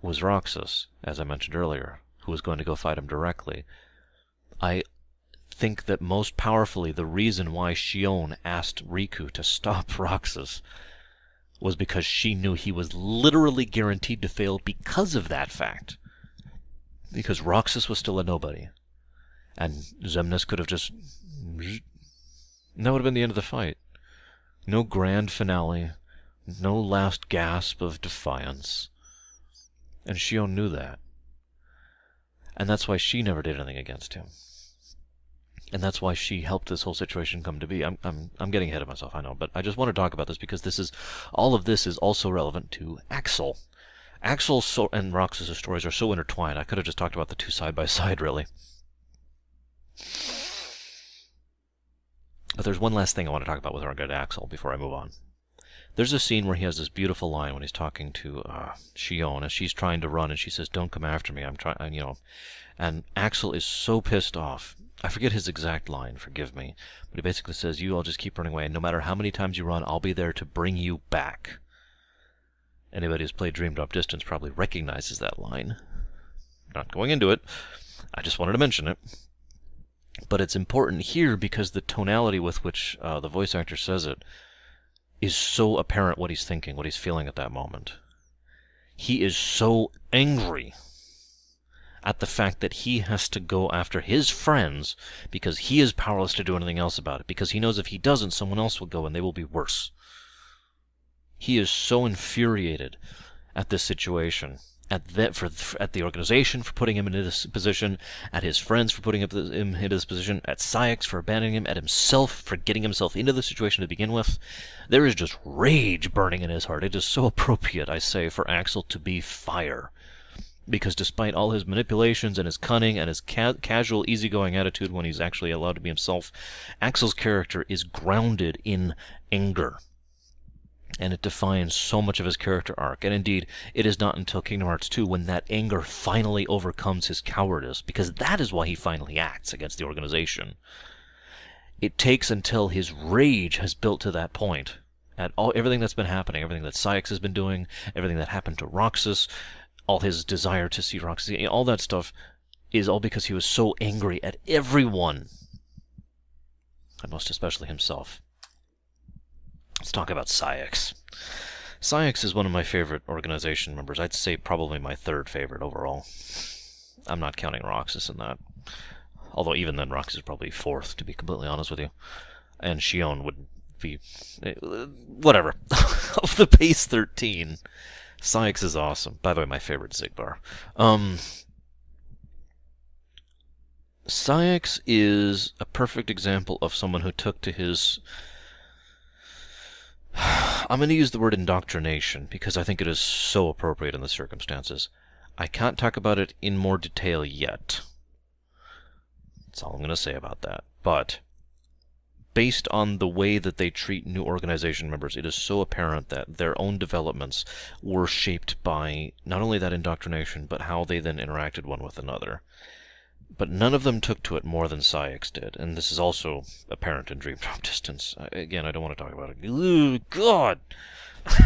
was Roxas, as I mentioned earlier, who was going to go fight him directly. I think that most powerfully the reason why Xion asked Riku to stop (laughs) Roxas was because she knew he was literally guaranteed to fail because of that fact. Because Roxas was still a nobody. And Xemnas could have just. That would have been the end of the fight. No grand finale, no last gasp of defiance. And Xion knew that. And that's why she never did anything against him and that's why she helped this whole situation come to be. I'm I'm I'm getting ahead of myself, I know, but I just want to talk about this because this is all of this is also relevant to Axel. Axel so, and Roxas' stories are so intertwined. I could have just talked about the two side by (laughs) side, really. But there's one last thing I want to talk about with regard to Axel before I move on. There's a scene where he has this beautiful line when he's talking to uh, Xion as she's trying to run, and she says, "Don't come after me. I'm trying," you know. And Axel is so pissed off I forget his exact line, forgive me, but he basically says, You all just keep running away, and no matter how many times you run, I'll be there to bring you back. Anybody who's played Dream Drop Distance probably recognizes that line. Not going into it, I just wanted to mention it. But it's important here because the tonality with which uh, the voice actor says it is so apparent what he's thinking, what he's feeling at that moment. He is so angry at the fact that he has to go after his friends because he is powerless to do anything else about it, because he knows if he doesn't, someone else will go and they will be worse. He is so infuriated at this situation, at the, for, at the organization for putting him in this position, at his friends for putting him in this position, at Saïx for abandoning him, at himself for getting himself into the situation to begin with. There is just rage burning in his heart. It is so appropriate, I say, for Axel to be fire because despite all his manipulations and his cunning and his ca- casual, easygoing attitude when he's actually allowed to be himself, Axel's character is grounded in anger. And it defines so much of his character arc. And indeed, it is not until Kingdom Hearts 2 when that anger finally overcomes his cowardice, because that is why he finally acts against the organization. It takes until his rage has built to that point at all everything that's been happening, everything that Saïx has been doing, everything that happened to Roxas, all his desire to see Roxy, all that stuff is all because he was so angry at everyone. And most especially himself. Let's talk about Saïx. Saïx is one of my favorite organization members. I'd say probably my third favorite overall. I'm not counting Roxas in that. Although even then, Roxas is probably fourth, to be completely honest with you. And Xion would be... Eh, whatever. (laughs) of the base 13, Saïx is awesome. By the way, my favorite Xigbar. Um, Saïx is a perfect example of someone who took to his I'm going to use the word indoctrination because I think it is so appropriate in the circumstances. I can't talk about it in more detail yet. That's all I'm going to say about that. But based on the way that they treat new organization members, it is so apparent that their own developments were shaped by not only that indoctrination, but how they then interacted one with another. But none of them took to it more than Saïx did, and this is also apparent in Dream Drop (laughs) Distance. Again, I don't want to talk about it. Ooh, God! (laughs)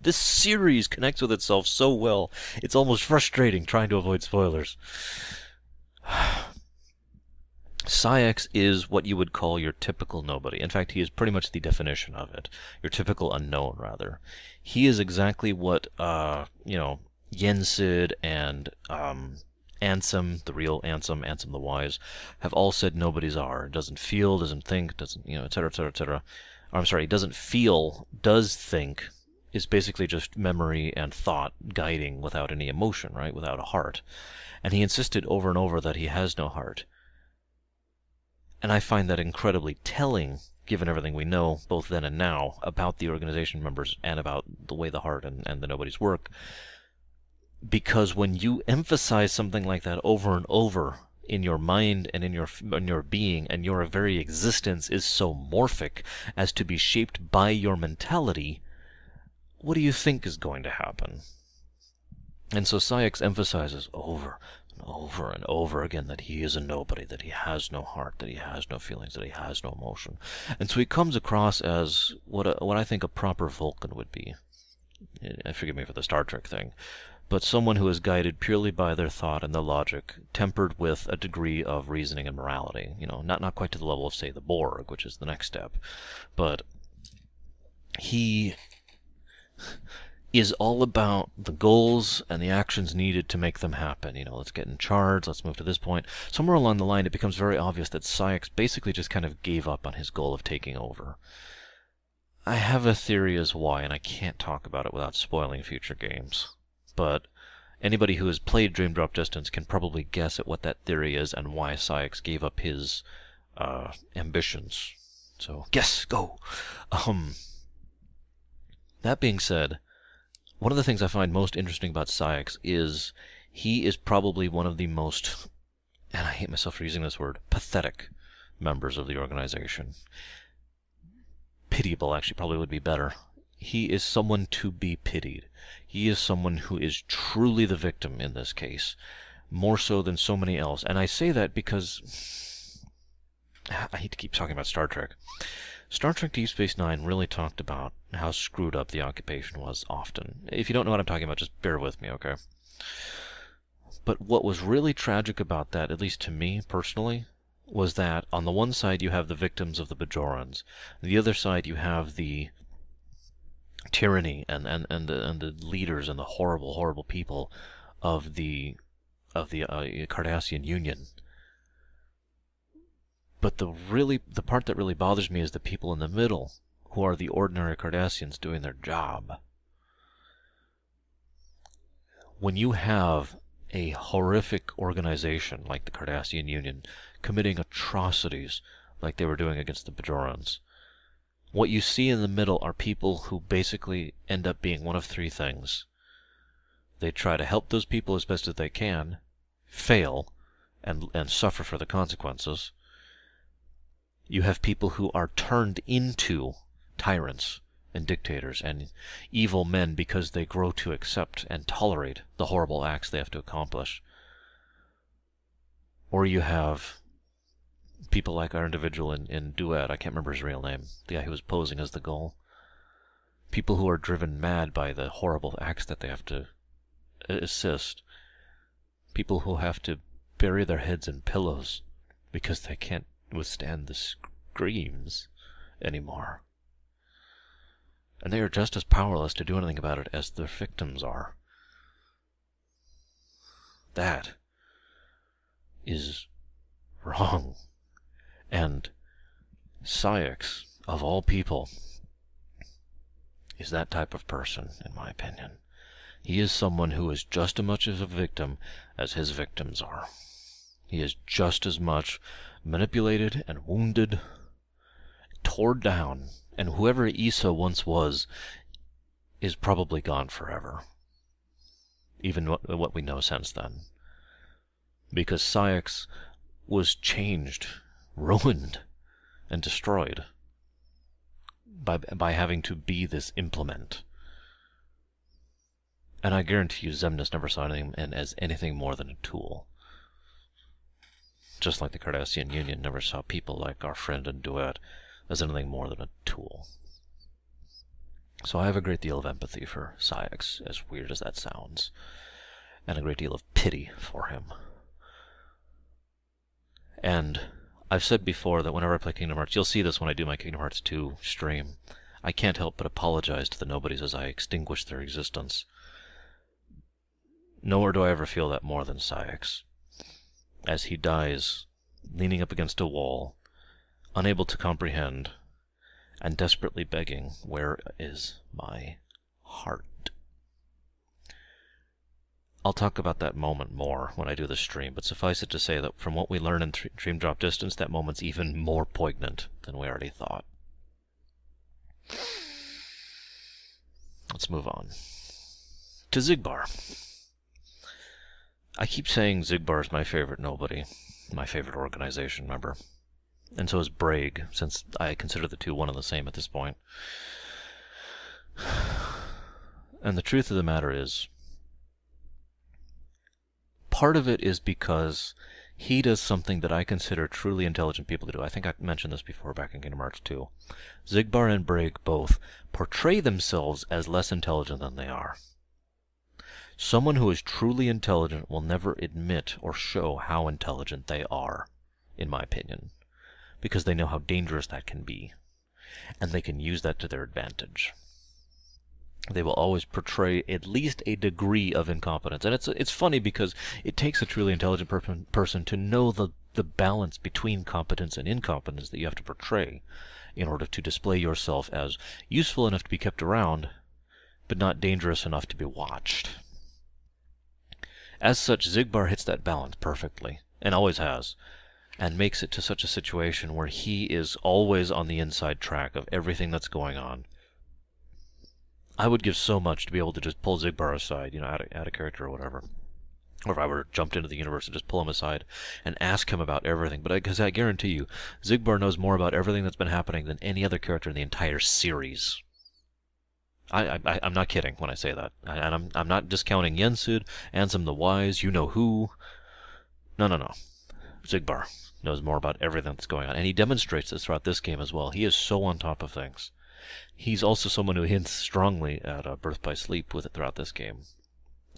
this series connects with itself so well, it's almost frustrating trying to avoid spoilers. (sighs) (sighs) Saïx is what you would call your typical nobody. In fact, he is pretty much the definition of it. Your typical unknown, rather. He is exactly what, uh, you know, Yensid and, um, Ansem, the real Ansem, Ansem the Wise, have all said nobody's are. Doesn't feel, doesn't think, doesn't, you know, etc., etc., etc. I'm sorry, doesn't feel, does think, is basically just memory and thought guiding without any emotion, right? Without a heart. And he insisted over and over that he has no heart. And I find that incredibly telling, given everything we know, both then and now, about the organization members and about the way the heart and, and the nobody's work. Because when you emphasize something like that over and over in your mind and in your in your being and your very existence is so morphic as to be shaped by your mentality what do you think is going to happen? And so Saïx emphasizes over over and over again that he is a nobody, that he has no heart, that he has no feelings, that he has no emotion. And so he comes across as what a, what I think a proper Vulcan would be. Eh, forgive me for the Star Trek thing but someone who is guided purely by their thought and their logic, tempered with a degree of reasoning and morality. You know, not not quite to the level of say the Borg, which is the next step, but he is all about the goals and the actions needed to make them happen. You know, let's get in charge, let's move to this point. Somewhere along the line, it becomes very obvious that Saïx basically just kind of gave up on his goal of taking over. I have a theory as why, and I can't talk about it without spoiling future games but anybody who has played Dream Drop Distance can probably guess at what that theory is and why Saïx gave up his uh, ambitions. So, guess, go! (laughs) Um, that being said, one of the things I find most interesting about Saïx is he is probably one of the most, and I hate myself for using this word, pathetic members of the organization. Pitiable, actually, probably would be better. He is someone to be pitied. He is someone who is truly the victim in this case, more so than so many else. And I say that because (sighs) I hate to keep talking about Star Trek. Star Trek Deep Space Nine really talked about how screwed up the occupation was often. If you don't know what I'm talking about, just bear with me, okay? But what was really tragic about that, at least to me personally, was that on the one side you have the victims of the Bajorans, the other side you have the tyranny and, and, and, the, and the leaders and the horrible, horrible people of the of the uh, Cardassian Union. But the really the part that really bothers me is the people in the middle, who are the ordinary Cardassians doing their job. When you have a horrific organization like the Cardassian Union committing atrocities like they were doing against the Bajorans, what you see in the middle are people who basically end up being one of three things. They try to help those people as best as they can, fail, and, and suffer for the consequences. You have people who are turned into tyrants and dictators and evil men because they grow to accept and tolerate the horrible acts they have to accomplish. Or you have people like our individual in, in Duet, I can't remember his real name, the guy who was posing as the Gul. People who are driven mad by the horrible acts that they have to assist people who have to bury their heads in pillows because they can't withstand the screams anymore. And they are just as powerless to do anything about it as their victims are. That is wrong. And Saïx, of all people, is that type of person, in my opinion. He is someone who is just as much of a victim as his victims are. He is just as much manipulated and wounded, torn down, and whoever Isa once was is probably gone forever. Even what, what we know since then. Because Saïx was changed, ruined, and destroyed by, by having to be this implement. And I guarantee you Xemnas never saw him as anything more than a tool. Just like the Cardassian Union never saw people like our friend and duet as anything more than a tool. So I have a great deal of empathy for Saïx, as weird as that sounds, and a great deal of pity for him. And I've said before that whenever I play Kingdom Hearts, you'll see this when I do my Kingdom Hearts 2 stream, I can't help but apologize to the nobodies as I extinguish their existence. Nowhere do I ever feel that more than Saïx. As he dies, leaning up against a wall, unable to comprehend, and desperately begging, Where is my heart? I'll talk about that moment more when I do the stream, but suffice it to say that from what we learn in Dream Drop Distance, that moment's even more poignant than we already thought. Let's move on. To Xigbar. I keep saying Xigbar is my favorite nobody, my favorite organization member. And so is Braig, since I consider the two one and the same at this point. (sighs) And the truth of the matter is, part of it is because he does something that I consider truly intelligent people to do. I think I mentioned this before back in Kingdom Hearts 2. Xigbar and Braig both portray themselves as less intelligent than they are. Someone who is truly intelligent will never admit or show how intelligent they are, in my opinion, because they know how dangerous that can be, and they can use that to their advantage. They will always portray at least a degree of incompetence, and it's it's funny because it takes a truly intelligent per- person to know the the balance between competence and incompetence that you have to portray in order to display yourself as useful enough to be kept around, but not dangerous enough to be watched. As such, Xigbar hits that balance perfectly, and always has, and makes it to such a situation where he is always on the inside track of everything that's going on. I would give so much to be able to just pull Xigbar aside, you know, add a, add a character or whatever. Or if I were jumped into the universe and just pull him aside and ask him about everything. But because I, I guarantee you, Xigbar knows more about everything that's been happening than any other character in the entire series. I, I, I'm not kidding when I say that. And I'm, I'm not discounting Yensid, Ansem the Wise, you know who. No, no, no. Xigbar knows more about everything that's going on. And he demonstrates this throughout this game as well. He is so on top of things. He's also someone who hints strongly at uh, Birth by Sleep with it throughout this game.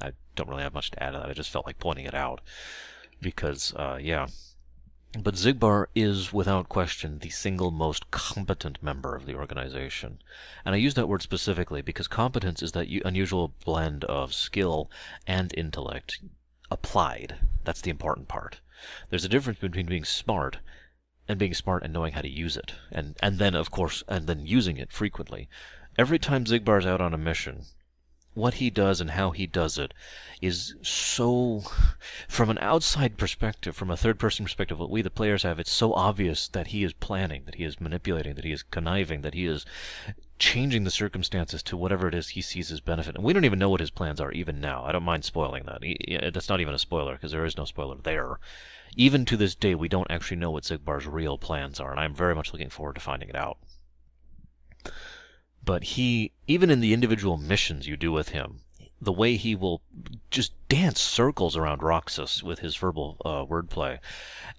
I don't really have much to add to that. I just felt like pointing it out. Because, uh, yeah, but Xigbar is, without question, the single most competent member of the organization. And I use that word specifically because competence is that unusual blend of skill and intellect applied. That's the important part. There's a difference between being smart and being smart and knowing how to use it. And, and then, of course, and then using it frequently. Every time Xigbar's out on a mission, what he does and how he does it is so from an outside perspective from a third person perspective what we the players have it's so obvious that he is planning that he is manipulating that he is conniving that he is changing the circumstances to whatever it is he sees as benefit. And we don't even know what his plans are even now. I don't mind spoiling that. He, that's not even a spoiler because there is no spoiler there. Even to this day we don't actually know what Xigbar's real plans are and i'm very much looking forward to finding it out but he, even in the individual missions you do with him, the way he will just dance circles around Roxas with his verbal uh, wordplay,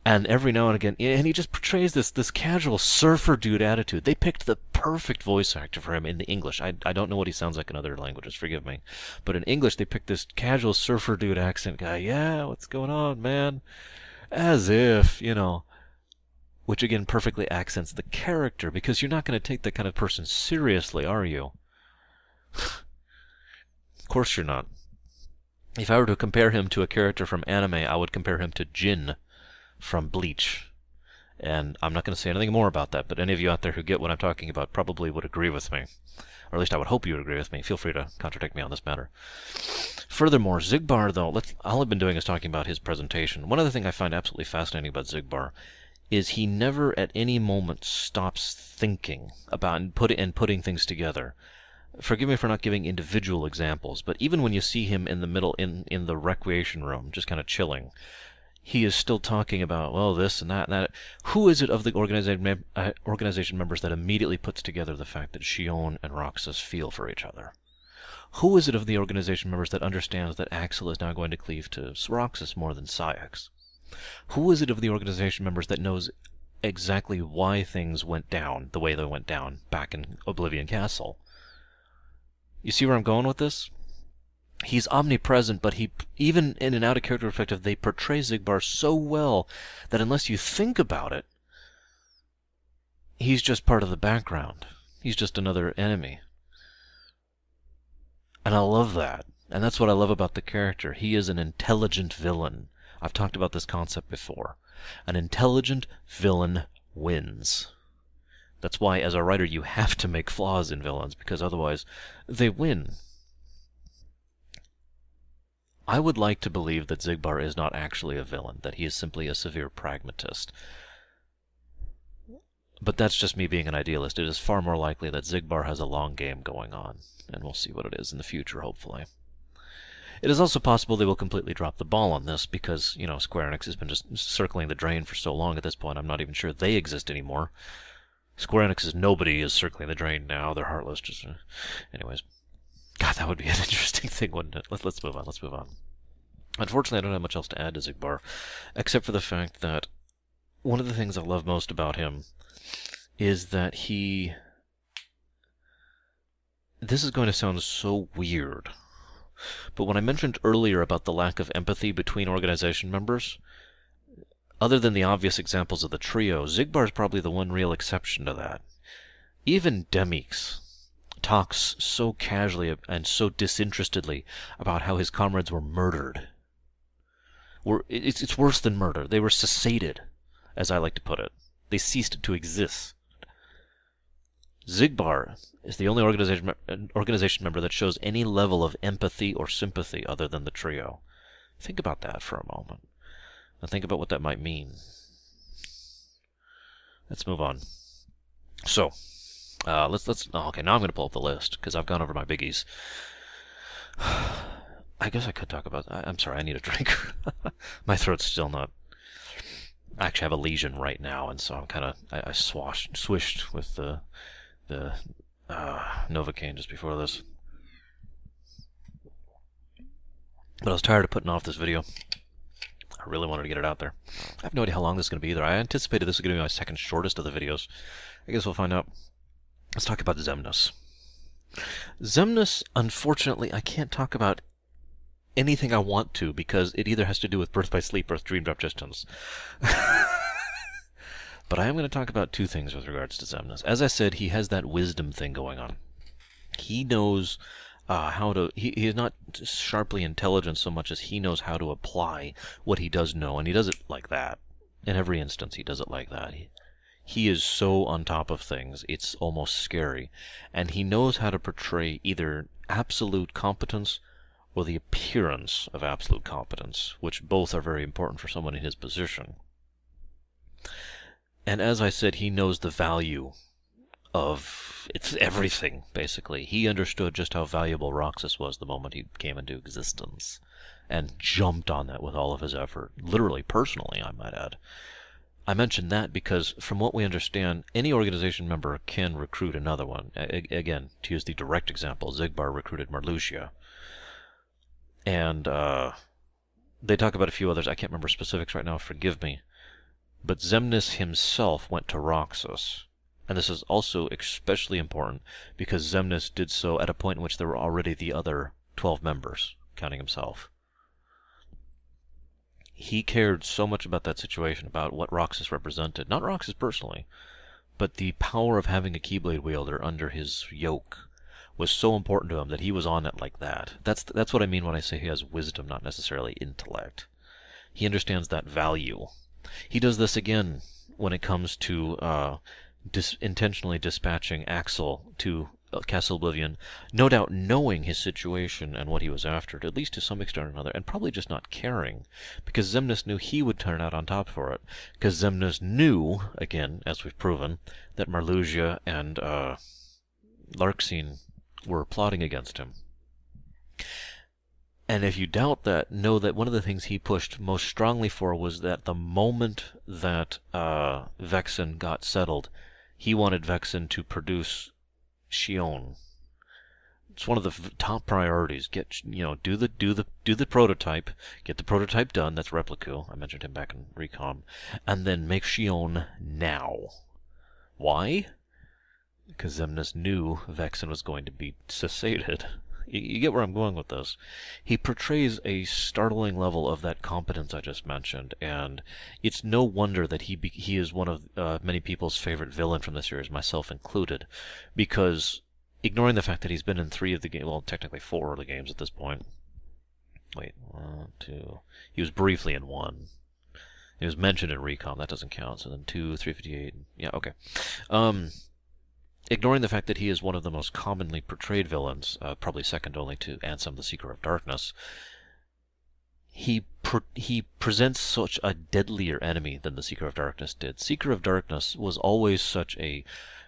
and every now and again, and he just portrays this this casual surfer dude attitude. They picked the perfect voice actor for him in the English. I I don't know what he sounds like in other languages. Forgive me, but in English they picked this casual surfer dude accent guy. Yeah, what's going on, man? As if you know. Which again perfectly accents the character because you're not going to take that kind of person seriously, are you? Of course you're not. If I were to compare him to a character from anime, I would compare him to Gin from Bleach. And I'm not going to say anything more about that, but any of you out there who get what I'm talking about probably would agree with me. Or at least I would hope you would agree with me. Feel free to contradict me on this matter. Furthermore, Xigbar, though, all I've been doing is talking about his presentation. One other thing I find absolutely fascinating about Xigbar is he never at any moment stops thinking about and, put, and putting things together forgive me for not giving individual examples, but even when you see him in the middle in in the recreation room, just kind of chilling, he is still talking about well this and that and that. Who is it of the uh, organization members that immediately puts together the fact that Xion and Roxas feel for each other? Who is it of the organization members that understands that Axel is now going to cleave to Roxas more than Saïx? Who is it of the organization members that knows exactly why things went down the way they went down back in Oblivion Castle? You see where I'm going with this? He's omnipresent, but he even in an out of character perspective, they portray Xigbar so well that unless you think about it, he's just part of the background. He's just another enemy. And I love that. And that's what I love about the character. He is an intelligent villain. I've talked about this concept before. An intelligent villain wins. That's why, as a writer, you have to make flaws in villains, because otherwise they win. I would like to believe that Xigbar is not actually a villain, that he is simply a severe pragmatist. But that's just me being an idealist. It is far more likely that Xigbar has a long game going on, and we'll see what it is in the future, hopefully. It is also possible they will completely drop the ball on this because, you know, Square Enix has been just circling the drain for so long at this point, I'm not even sure they exist anymore. Square Enix's nobody is circling the drain now. They're heartless. Just, uh, anyways, God, that would be an (laughs) interesting thing, wouldn't it? Let, let's move on. Let's move on. Unfortunately, I don't have much else to add to Xigbar, except for the fact that one of the things I love most about him is that he. This is going to sound so weird, but when I mentioned earlier about the lack of empathy between organization members, other than the obvious examples of the trio, Xigbar is probably the one real exception to that. Even Demyx talks so casually and so disinterestedly about how his comrades were murdered. It's, it's worse than murder. They were cessated, as I like to put it. They ceased to exist. Xigbar is the only organization, organization member that shows any level of empathy or sympathy other than the trio. Think about that for a moment. Now think about what that might mean. Let's move on. So, uh, let's let's. Oh, okay, now I'm going to pull up the list because I've gone over my biggies. (sighs) I guess I could talk about. I, am sorry, I need a (laughs) drink. my throat's still not. I actually have a lesion right now, and so I'm kind of I, I swashed swished with the the uh, Novocaine just before this. But I was tired of putting off this video. I really wanted to get it out there. I have no idea how long this is going to be either. I anticipated this was going to be my second shortest of the videos. I guess we'll find out. Let's talk about Xemnas. Xemnas, unfortunately, I can't talk about anything I want to because it either has to do with Birth by Sleep or Dream Drop Distance. (laughs) but I am going to talk about two things with regards to Xemnas. As I said, he has that wisdom thing going on. He knows uh, how to. He, he is not sharply intelligent so much as he knows how to apply what he does know, and he does it like that. In every instance, he does it like that. He, he is so on top of things, it's almost scary. And he knows how to portray either absolute competence or the appearance of absolute competence, which both are very important for someone in his position. And as I said, he knows the value of it's everything basically. He understood just how valuable Roxas was the moment he came into existence, and jumped on that with all of his effort, literally personally, I might add. I mention that because, from what we understand, any organization member can recruit another one. A- again, to use the direct example, Xigbar recruited Marluxia. And uh, they talk about a few others. I can't remember specifics right now, forgive me. But Xemnas himself went to Roxas. And this is also especially important because Xemnas did so at a point in which there were already the other 12 members, counting himself. He cared so much about that situation, about what Roxas represented. Not Roxas personally, but the power of having a Keyblade wielder under his yoke was so important to him that he was on it like that. That's that's what I mean when I say he has wisdom, not necessarily intellect. He understands that value. He does this again when it comes to uh, dis- intentionally dispatching Axel to uh, Castle Oblivion, no doubt knowing his situation and what he was after, at least to some extent or another, and probably just not caring, because Xemnas knew he would turn out on top for it, because Xemnas knew, again, as we've proven, that Marluxia and uh, Larxene were plotting against him. And if you doubt that, know that one of the things he pushed most strongly for was that the moment that uh, Vexen got settled, he wanted Vexen to produce Xion. It's one of the top priorities. Get you know, do the do the do the prototype, get the prototype done. That's Repliku. I mentioned him back in Recom, and then make Shion now. Why? Because Xemnas knew Vexen was going to be (laughs) cessated. You, get where I'm going with this. He portrays a startling level of that competence I just mentioned, and it's no wonder that he be, he is one of uh, many people's favorite villain from the series, myself included, because ignoring the fact that he's been in three of the games, well, technically four of the games at this point. Wait, one, two. He was briefly in one. He was mentioned in Recom. That doesn't count. So then two, 358. Yeah, okay. Um, ignoring the fact that he is one of the most commonly portrayed villains, uh, probably second only to Ansem the Seeker of Darkness, he he presents such a deadlier enemy than the Seeker of Darkness did. Seeker of Darkness was always such a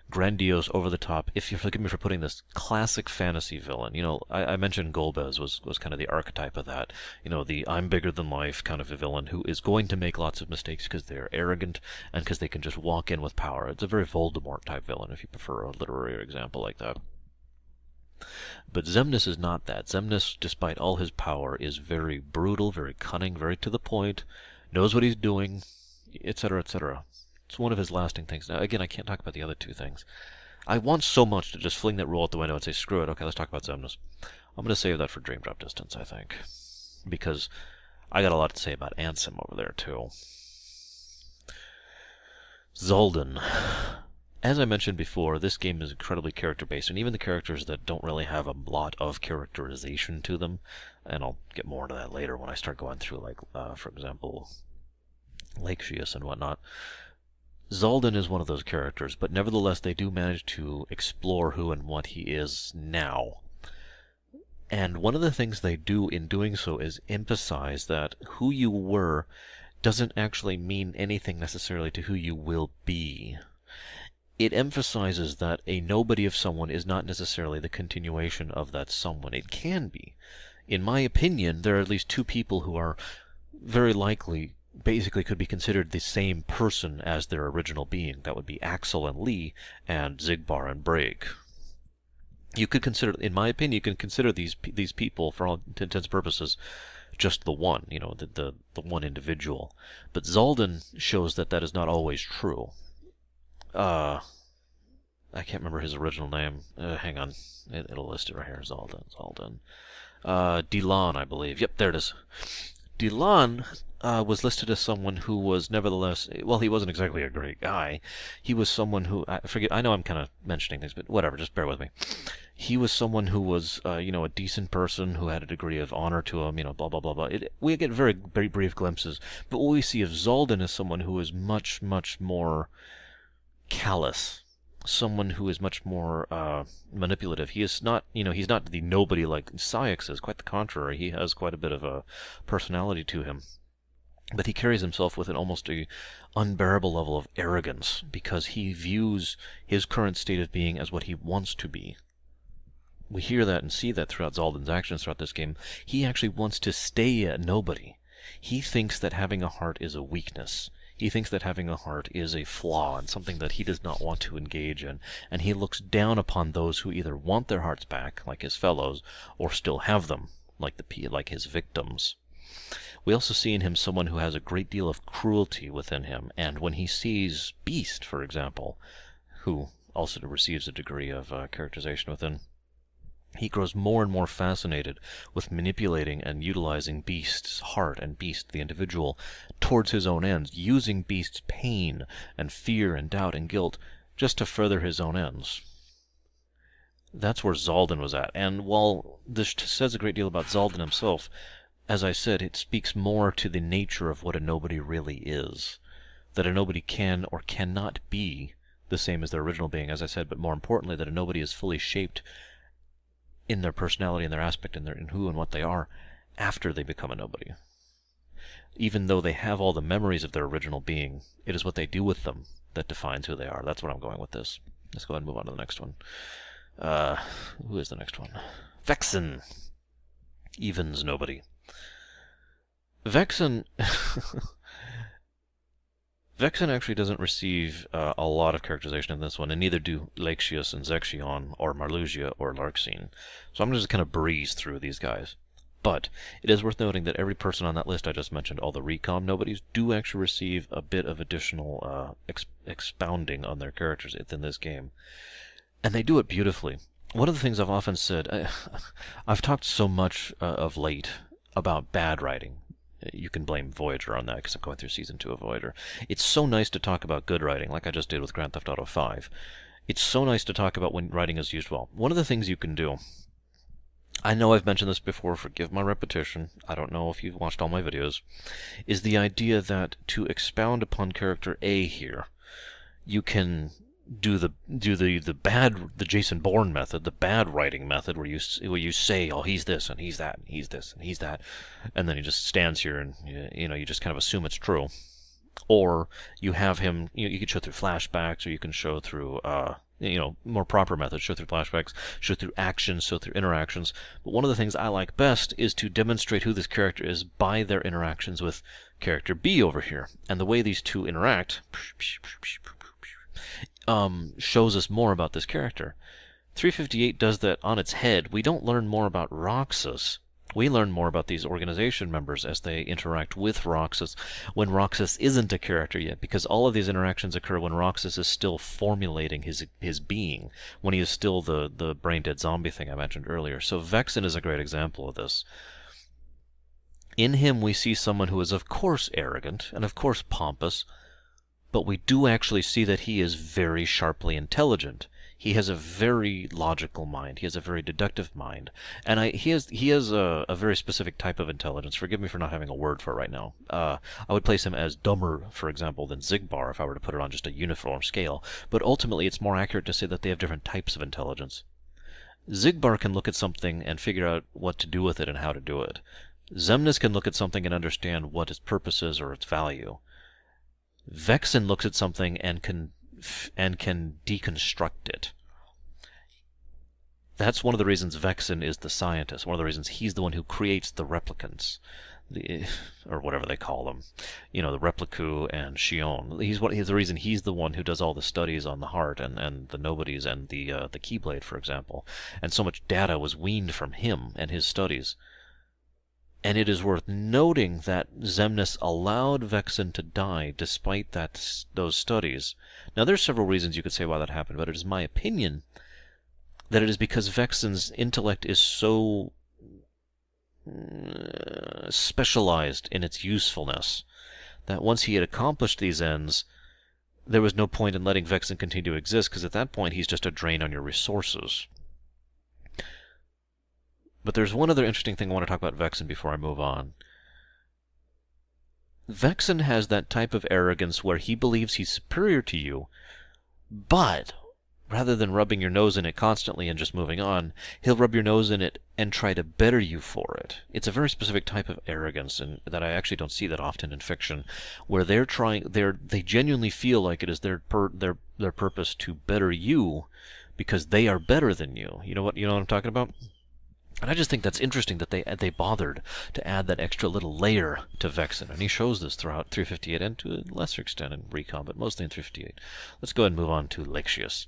grandiose, over the top. If you forgive me for putting this, classic fantasy villain. You know, I, I, mentioned Golbez was was kind of the archetype of that. You know, the I'm bigger than life kind of a villain who is going to make lots of mistakes because they're arrogant and because they can just walk in with power. It's a very Voldemort type villain, if you prefer a literary example like that. But Xemnas is not that. Xemnas, despite all his power, is very brutal, very cunning, very to the point, knows what he's doing, etc., etc. It's one of his lasting things. Now, again, I can't talk about the other two things. I want so much to just fling that rule out the window and say, screw it, okay, let's talk about Xemnas. I'm going to save that for Dream Drop Distance, I think. Because I got a lot to say about Ansem over there, too. Xaldin. As I mentioned before, this game is incredibly character-based, and even the characters that don't really have a lot of characterization to them, and I'll get more into that later when I start going through, like, uh, for example, Lake Lexaeus and whatnot, Xaldin is one of those characters, but nevertheless they do manage to explore who and what he is now. And one of the things they do in doing so is emphasize that who you were doesn't actually mean anything necessarily to who you will be. It emphasizes that a nobody of someone is not necessarily the continuation of that someone. It can be. In my opinion, there are at least two people who are very likely basically could be considered the same person as their original being. That would be Axel and Lea, and Xigbar and Braig. You could consider, in my opinion, you can consider these these people, for all intents and purposes, just the one, you know, the, the, the one individual. But Xaldin shows that that is not always true. Uh, I can't remember his original name. Uh, hang on. It, will list it right here. Xaldin. Xaldin. Uh, Dilan, I believe. Yep, there it is. Dilan uh, was listed as someone who was nevertheless, well, he wasn't exactly a great guy. He was someone who, I forget, I know I'm kind of mentioning things, but whatever, just bear with me. He was someone who was, uh, you know, a decent person who had a degree of honor to him, you know, blah, blah, blah, blah. It, we get very, very brief glimpses, but what we see of Xaldin is someone who is much, much more callous someone who is much more uh, manipulative. He is not, you know, he's not the nobody like Saïx is. Quite the contrary. He has quite a bit of a personality to him but he carries himself with an almost a unbearable level of arrogance because he views his current state of being as what he wants to be. We hear that and see that throughout Xaldin's actions throughout this game. He actually wants to stay a nobody. He thinks that having a heart is a weakness. He thinks that having a heart is a flaw and something that he does not want to engage in, and he looks down upon those who either want their hearts back, like his fellows, or still have them, like the like his victims. We also see in him someone who has a great deal of cruelty within him, and when he sees Beast, for example, who also receives a degree of uh, characterization within, he grows more and more fascinated with manipulating and utilizing Beast's heart and Beast, the individual, towards his own ends, using Beast's pain and fear and doubt and guilt just to further his own ends. That's where Xaldin was at. And while this says a great deal about Xaldin himself, as I said, it speaks more to the nature of what a nobody really is. That a nobody can or cannot be the same as their original being, as I said, but more importantly, that a nobody is fully shaped in their personality and their aspect and their in who and what they are after they become a nobody. Even though they have all the memories of their original being, it is what they do with them that defines who they are. That's what I'm going with this. Let's go ahead and move on to the next one. Uh, who is the next one? Vexen. Even's nobody. Vexen. (laughs) Vexen actually doesn't receive uh, a lot of characterization in this one, and neither do Lexaeus and Zexion, or Marluxia, or Larxene. So I'm going to just kind of breeze through these guys. But it is worth noting that every person on that list I just mentioned, all the recom nobodies, do actually receive a bit of additional uh, ex expounding on their characters within this game. And they do it beautifully. One of the things I've often said, I, (laughs) have talked so much uh, of late about bad writing, you can blame Voyager on that because I'm going through season two of Voyager. It's so nice to talk about good writing, like I just did with Grand Theft Auto 5. It's so nice to talk about when writing is used well. One of the things you can do, I know I've mentioned this before, forgive my repetition, I don't know if you've watched all my videos, is the idea that to expound upon character A here, you can do the do the the bad the Jason Bourne method, the bad writing method, where you where you say, oh, he's this and he's that and he's this and he's that, and then he just stands here and you know you just kind of assume it's true, or you have him you, know, you can show through flashbacks or you can show through uh, you know more proper methods, show through flashbacks, show through actions, show through interactions. But one of the things I like best is to demonstrate who this character is by their interactions with character B over here, and the way these two interact um, shows us more about this character. 358 does that on its head. We don't learn more about Roxas. We learn more about these organization members as they interact with Roxas when Roxas isn't a character yet, because all of these interactions occur when Roxas is still formulating his his being, when he is still the, the brain dead zombie thing I mentioned earlier. So Vexen is a great example of this. In him, we see someone who is, of course, arrogant and, of course, pompous, but we do actually see that he is very sharply intelligent. He has a very logical mind. He has a very deductive mind, and I, he has he has a, a, very specific type of intelligence. Forgive me for not having a word for it right now. Uh, I would place him as dumber, for example, than Xigbar if I were to put it on just a uniform scale. But ultimately, it's more accurate to say that they have different types of intelligence. Xigbar can look at something and figure out what to do with it and how to do it. Xemnas can look at something and understand what its purpose is or its value. Vexen looks at something and can and can deconstruct it. That's one of the reasons Vexen is the scientist. One of the reasons he's the one who creates the replicants, the, (laughs) or whatever they call them. You know, the Repliku and Xion. He's what. He's the reason he's the one who does all the studies on the heart and, and the nobodies and the uh, the Keyblade, for example. And so much data was weaned from him and his studies. And it is worth noting that Xemnas allowed Vexen to die despite that those studies. Now, there's several reasons you could say why that happened, but it is my opinion that it is because Vexen's intellect is so uh, specialized in its usefulness that once he had accomplished these ends, there was no point in letting Vexen continue to exist, because at that point he's just a drain on your resources. But there's one other interesting thing I want to talk about Vexen before I move on. Vexen has that type of arrogance where he believes he's superior to you, but rather than rubbing your nose in it constantly and just moving on, he'll rub your nose in it and try to better you for it. It's a very specific type of arrogance and that I actually don't see that often in fiction, where they're trying they're they genuinely feel like it is their per, their their purpose to better you because they are better than you. You know what you know what I'm talking about? And I just think that's interesting that they they bothered to add that extra little layer to Vexen, and he shows this throughout 358 and to a lesser extent in Recom, but mostly in 358. Let's go ahead and move on to Lexaeus.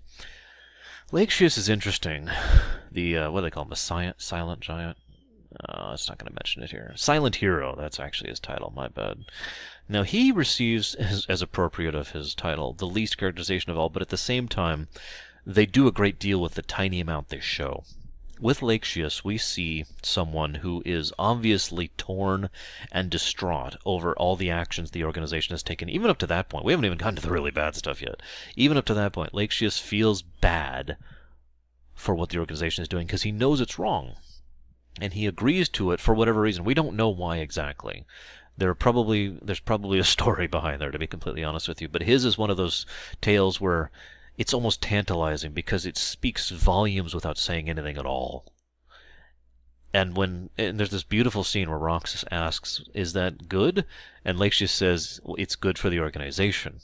Lexaeus is interesting. The uh, what do they call him? A silent, silent giant. Uh, it's not going to mention it here. Silent Hero, that's actually his title, my bad. Now, he receives, as, as appropriate of his title, the least characterization of all, but at the same time, they do a great deal with the tiny amount they show. With Lexaeus, we see someone who is obviously torn and distraught over all the actions the organization has taken. Even up to that point, we haven't even gotten to the really bad stuff yet. Even up to that point, Lexaeus feels bad for what the organization is doing because he knows it's wrong. And he agrees to it for whatever reason. We don't know why exactly. There probably there's probably a story (laughs) behind there to be completely honest with you, but his is one of those tales where it's almost tantalizing because it speaks volumes without saying anything at all. And when and there's this beautiful scene where Roxas asks, "Is that good?" and Lexaeus says, well, "It's good for the organization."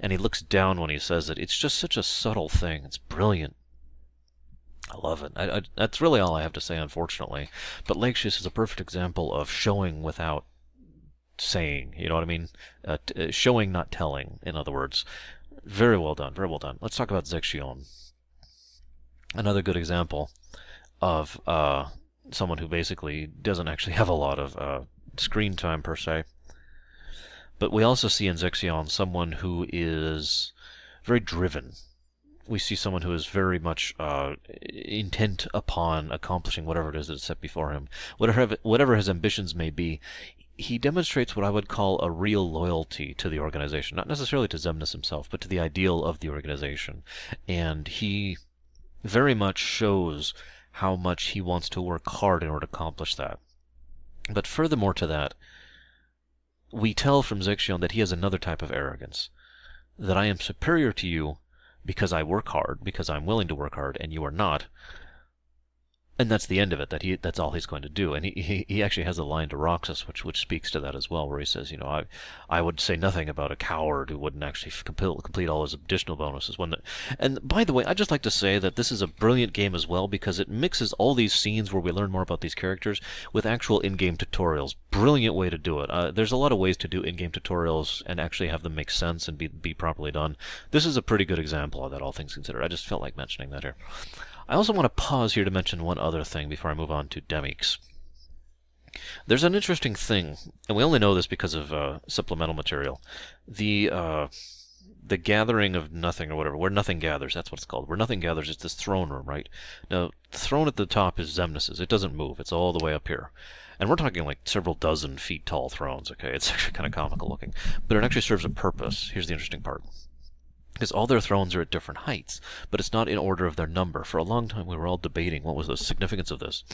And he looks down when he says it. It's just such a subtle thing. It's brilliant. I love it. I, I, that's really all I have to say, unfortunately. But Lexaeus is a perfect example of showing without saying. You know what I mean? Uh, t- uh, showing, not telling. In other words, very well done. Very well done. Let's talk about Zexion. Another good example of uh, someone who basically doesn't actually (laughs) have a lot of uh, screen time per se. But we also see in Zexion someone who is very driven. We see someone who is very much uh, intent upon accomplishing whatever it is that's set before him. Whatever, whatever his ambitions may be, he demonstrates what I would call a real loyalty to the organization, not necessarily to Xemnas himself, but to the ideal of the organization. And he very much shows how much he wants to work hard in order to accomplish that. But furthermore to that, we tell from Zexion that he has another type of arrogance. That I am superior to you because I work hard, because I'm willing to work hard, and you are not and that's the end of it. That he that's all he's going to do. And he, he, he actually has a line to Roxas, which which speaks to that as well, where he says, you know, I I would say nothing about a coward who wouldn't actually complete, complete all his additional bonuses. When the, and by the way, I'd just like to say that this is a brilliant game as well because it mixes all these scenes where we learn more about these characters with actual in-game tutorials. Brilliant way to do it. Uh, there's a lot of ways to do in-game tutorials and actually have them make sense and be be properly done. This is a pretty good example of that, all things considered. I just felt like mentioning that here. I also want to pause here to mention one other thing before I move on to Demyx. There's an interesting thing, and we only know this because of uh, supplemental material. The uh, the gathering of nothing or whatever, where nothing gathers, that's what it's called. Where nothing gathers it's this throne room, right? Now, the throne at the top is Xemnas's. It doesn't move. It's all the way up here. And we're talking like several dozen feet tall thrones, okay? It's (laughs) actually kind of comical looking. But it actually serves a purpose. Here's the interesting part because all their thrones are at different heights, but it's not in order of their number. For a long time, we were all debating what was the significance of this.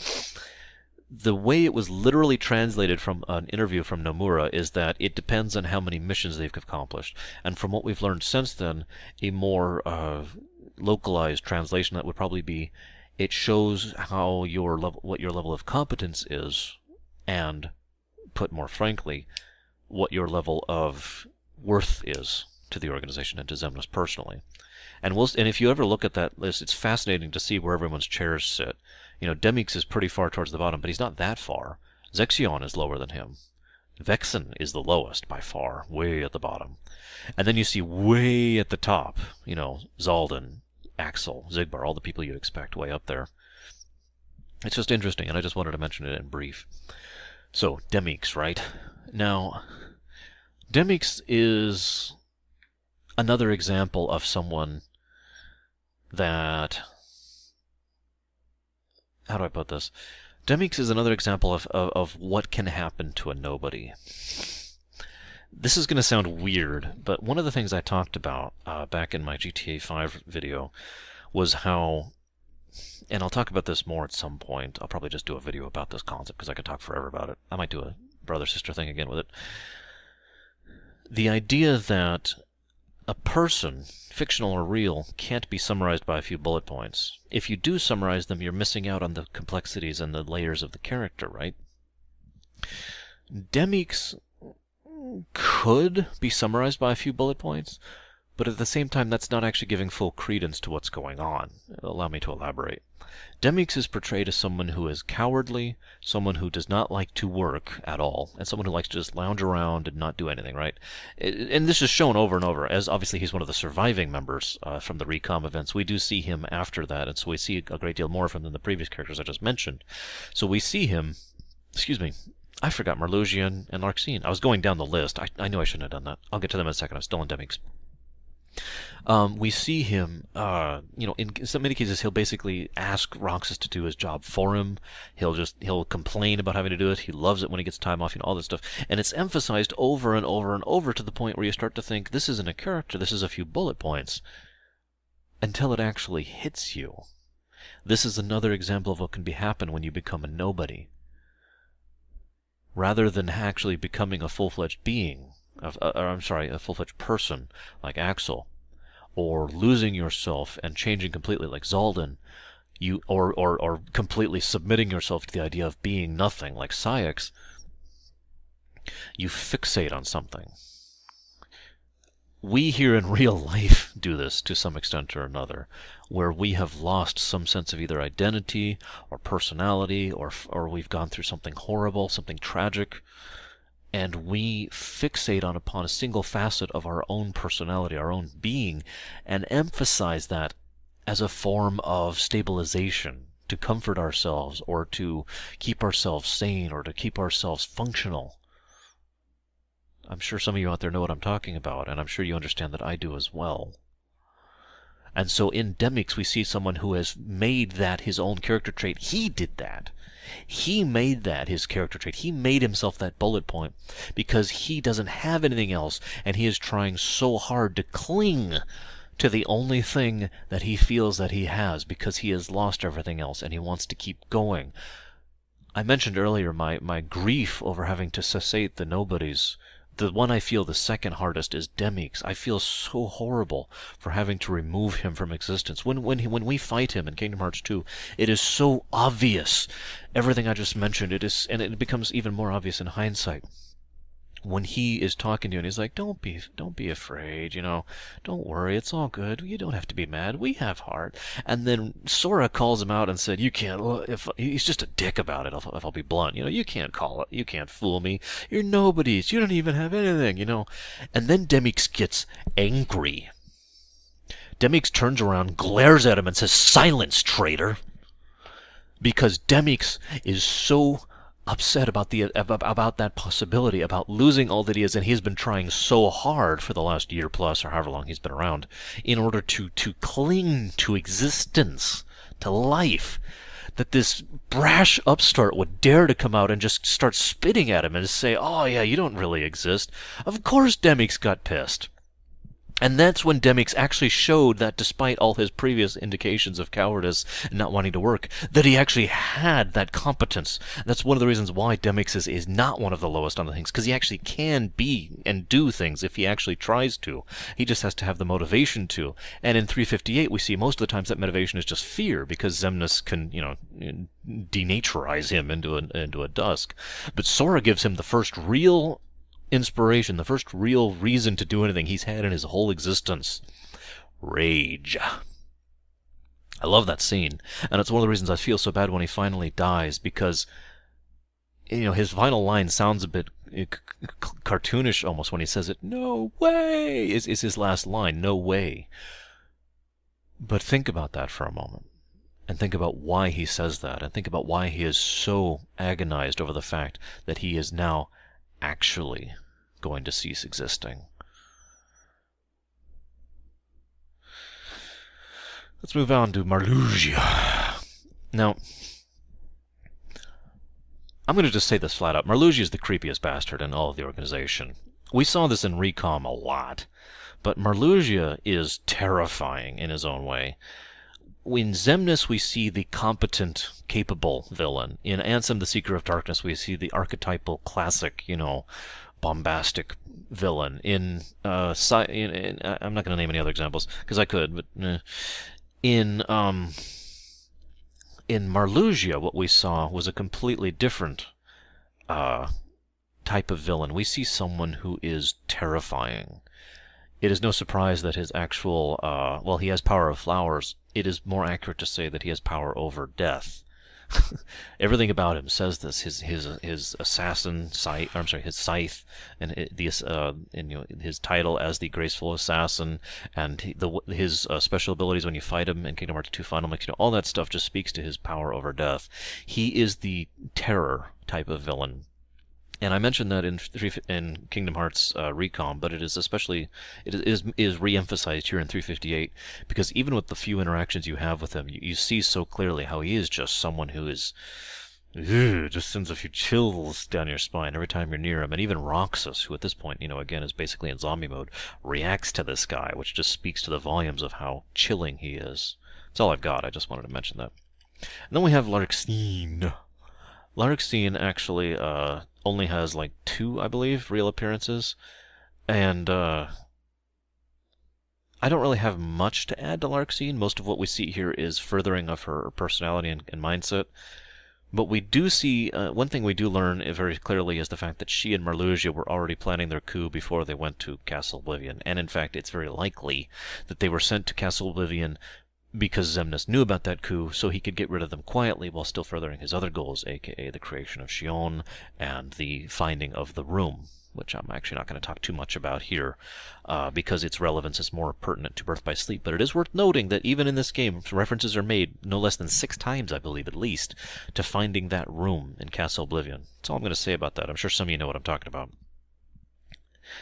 The way it was literally translated from an interview from Nomura is that it depends on how many missions they've accomplished. And from what we've learned since then, a more uh, localized translation that would probably be it shows how your level, what your level of competence is, and put more frankly, what your level of worth is to the organization and to Xemnas personally. And we'll, and if you ever look at that list, it's fascinating to see where everyone's chairs sit. You know, Demyx is pretty far towards the bottom, but he's not that far. Zexion is lower than him. Vexen is the lowest by far, way at the bottom. And then you see way at the top, you know, Xaldin, Axel, Xigbar, all the people you'd expect way up there. It's just interesting, and I just wanted to mention it in brief. So, Demyx, right? Now, Demyx is another example of someone that how do I put this? Demyx is another example of, of, of what can happen to a nobody. This is going to sound weird, but one of the things I talked about uh, back in my GTA 5 video was how, and I'll talk about this more at some point. I'll probably just do a video about this concept because I could talk forever about it. I might do a brother sister thing again with it. The idea that a person, fictional or real, can't be summarized by a few bullet points. If you do summarize them, you're missing out on the complexities and the layers of the character, right? Demyx could be summarized by a few bullet points, but at the same time, that's not actually giving full credence to what's going on. Allow me to elaborate. Demyx is portrayed as someone who is cowardly, someone who does not like to work at all, and someone who likes to just lounge around and not do anything, right? And this is shown over and over, as obviously he's one of the surviving members uh, from the Recom events. We do see him after that, and so we see a great deal more of him than the previous characters I just mentioned. So we see him, excuse me, I forgot Marluxia and, Larxene. I was going down the list. I, I knew I shouldn't have done that. I'll get to them in a second. I'm still on Demyx. Um, we see him, uh, you know, in some many cases, he'll basically ask Roxas to do his job for him. He'll just he'll complain about having to do it. He loves it when he gets time off, you know, all this stuff. And it's emphasized over and over and over to the point where you start to think this isn't a character. This is a few bullet points. Until it actually hits you. This is another example of what can be happen when you become a nobody. Rather than actually becoming a full-fledged being, Uh, or I'm sorry, a full-fledged person like Axel, or losing yourself and changing completely like Xaldin, you or, or, or completely submitting yourself to the idea of being nothing like Saïx, you fixate on something. We here in real life (laughs) do this to some extent or another, where we have lost some sense of either identity or personality, or, or we've gone through something horrible, something tragic, and we fixate on upon a single facet of our own personality, our own being, and emphasize that as a form of stabilization to comfort ourselves or to keep ourselves sane or to keep ourselves functional. I'm sure some of you out there know what I'm talking about, and I'm sure you understand that I do as well. And so in Demyx, we see someone who has made that his own character trait. He did that. He made that his character trait. He made himself that bullet point because he doesn't have anything else and he is trying so hard to cling to the only thing that he feels that he has because he has lost everything else and he wants to keep going. I mentioned earlier my, my grief over having to cessate the nobodies the one I feel the second hardest is Demyx. I feel so horrible for having to remove him from existence. When when he, when we fight him in Kingdom Hearts 2, it is so obvious. Everything I just mentioned, it is, and it becomes even more obvious in hindsight when he is talking to you and he's like, "Don't be, don't be afraid, you know, don't worry, it's all good. You don't have to be mad. We have heart." And then Sora calls him out and said, "You can't." If he's just a dick about it, if, if I'll be blunt, you know, you can't call it, you can't fool me. You're nobodies. You don't even have anything, you know. And then Demyx gets angry. Demyx turns around, glares at him, and says, "Silence, traitor." Because Demyx is so upset about the about that possibility about losing all that he is and he's been trying so hard for the last year plus or however long he's been around in order to to cling to existence to life that this brash upstart would dare to come out and just start spitting at him and say oh yeah you don't really exist. Of course demyx got pissed and that's when Demyx actually showed that despite all his previous indications of cowardice and not wanting to work, that he actually had that competence. That's one of the reasons why Demyx is, is not one of the lowest on the things, because he actually can be and do things if he actually tries to. He just has to have the motivation to. And in 358, we see most of the times that motivation is just fear, because Xemnas can, you know, denaturize him into a, into a dusk. But Sora gives him the first real inspiration, the first real reason to do anything he's had in his whole existence. Rage. I love that scene, and it's one of the reasons I feel so bad when he finally dies, because, you know, his final line sounds a bit uh, cartoonish almost when he says it. No way is, is his last line. No way. But think about that for a moment. And think about why he says that. And think about why he is so agonized over the fact that he is now actually going to cease existing. Let's move on to Marluxia. Now, I'm going to just say this flat out. Marluxia is the creepiest bastard in all of the organization. We saw this in Recom a lot, but Marluxia is terrifying in his own way in Xemnas, we see the competent, capable villain. In Ansem, the Seeker of Darkness, we see the archetypal, classic, you know, bombastic villain. In, uh, in, in I'm not going to name any other examples because I could, but eh. in um, in Marluxia, what we saw was a completely different uh, type of villain. We see someone who is terrifying it is no surprise that his actual, uh, well, he has power of flowers. It is more accurate to say that he has power over death. (laughs) Everything about him says this. His his his assassin scythe. I'm sorry, his scythe, and the uh, and you know his title as the graceful assassin, and he, the his uh, special abilities when you fight him in Kingdom Hearts 2 Final Mix. You know all that stuff just speaks to his power over death. He is the terror type of villain and I mentioned that in in Kingdom Hearts uh, Recom, but it is especially it is is re-emphasized here in 358 because even with the few interactions you have with him, you, you see so clearly how he is just someone who is just sends a few chills down your spine every time you're near him. And even Roxas, who at this point, you know, again is basically in zombie mode, reacts to this guy, which just speaks to the volumes of how chilling he is. That's all I've got. I just wanted to mention that. And then we have Larxene. Larxene actually uh, only has like two, I believe, real appearances, and uh, I don't really have much to add to Larxene. Most of what we see here is furthering of her personality and, and mindset. But we do see uh, one thing we do learn very clearly is the fact that she and Marluxia were already planning their coup before they went to Castle Oblivion, and in fact, it's very likely that they were sent to Castle Oblivion because Xemnas knew about that coup, so he could get rid of them quietly while still furthering his other goals, aka the creation of Xion and the finding of the room, which I'm actually not going to talk too much about here, uh, because its relevance is more pertinent to Birth by Sleep. But it is worth noting that even in this game, references are made no less than six times, I believe, at least, to finding that room in Castle Oblivion. That's all I'm going to say about that. I'm sure some of you know what I'm talking about.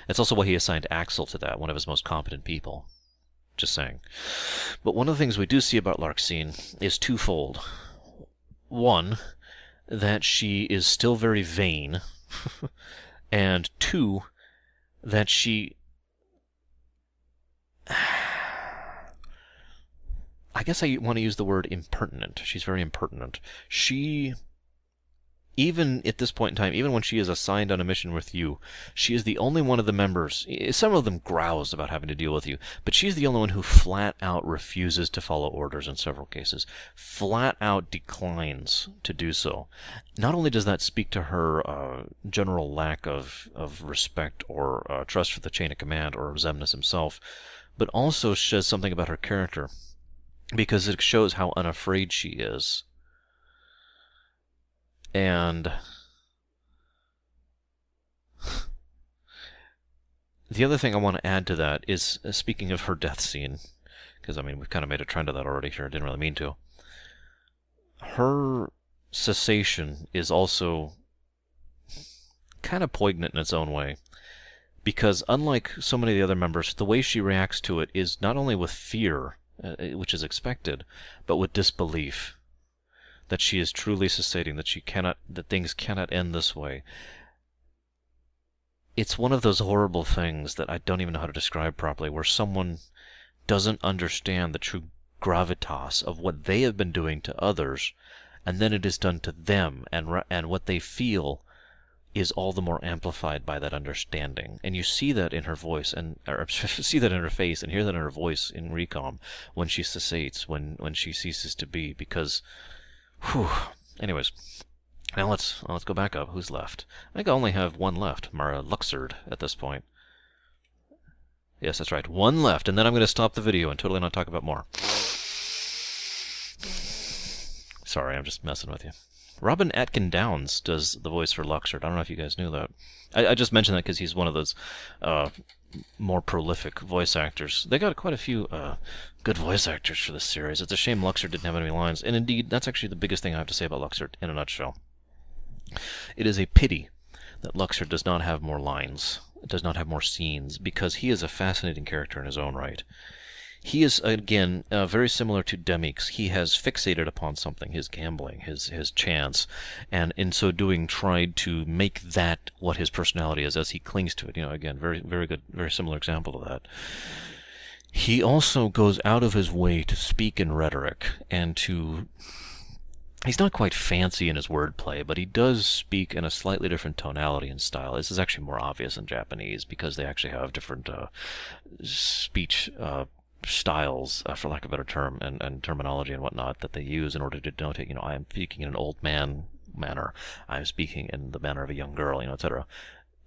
It's also why he assigned Axel to that, one of his most competent people. Just saying. But one of the things we do see about Larxene is twofold. One, that she is still very vain, (laughs) and two, that she. (sighs) I guess I want to use the word impertinent. She's very impertinent. She even at this point in time, even when she is assigned on a mission with you, she is the only one of the members. Some of them grouse about having to deal with you, but she's the only one who flat out refuses to follow orders in several cases. Flat out declines to do so. Not only does that speak to her uh, general lack of, of respect or uh, trust for the chain of command or Xemnas himself, but also says something about her character because it shows how unafraid she is and the other thing I want to add to that is uh, speaking of her death scene, because I mean, we've kind of made a trend of that already here. I didn't really mean to. Her cessation is also kind of poignant in its own way. Because unlike so many of the other members, the way she reacts to it is not only with fear, uh, which is expected, but with disbelief that she is truly cessating, that she cannot, that things cannot end this way. It's one of those horrible things that I don't even know how to describe properly, where someone doesn't understand the true gravitas of what they have been doing to others, and then it is done to them, and and what they feel is all the more amplified by that understanding. And you see that in her voice, and (laughs) see that in her face, and hear that in her voice in Recom when she cessates, when when she ceases to be, because Whew. Anyways, now let's let's go back up. Who's left? I think I only have one left, Mara Luxord, at this point. Yes, that's right. One left, and then I'm going to stop the video and totally not talk about more. Sorry, I'm just messing with you. Robin Atkin Downes does the voice for Luxord. I don't know if you guys knew that. I, I just mentioned that because he's one of those uh, more prolific voice actors. They got quite a few uh, good voice actors for this series. It's a shame Luxord didn't have any lines, and indeed, that's actually the biggest thing I have to say about Luxord in a nutshell. It is a pity that Luxord does not have more lines, does not have more scenes, because he is a fascinating character in his own right. He is again uh, very similar to Demyx. He has fixated upon something, his gambling, his his chance, and in so doing tried to make that what his personality is as he clings to it. You know, again, very very good, very similar example of that. He also goes out of his way to speak in rhetoric and to he's not quite fancy in his wordplay, but he does speak in a slightly different tonality and style. This is actually more obvious in Japanese because they actually have different uh, speech uh, styles, uh, for lack of a better term, and, and terminology and whatnot that they use in order to denote, you know, I am speaking in an old man manner, I am speaking in the manner of a young girl, you know, etc.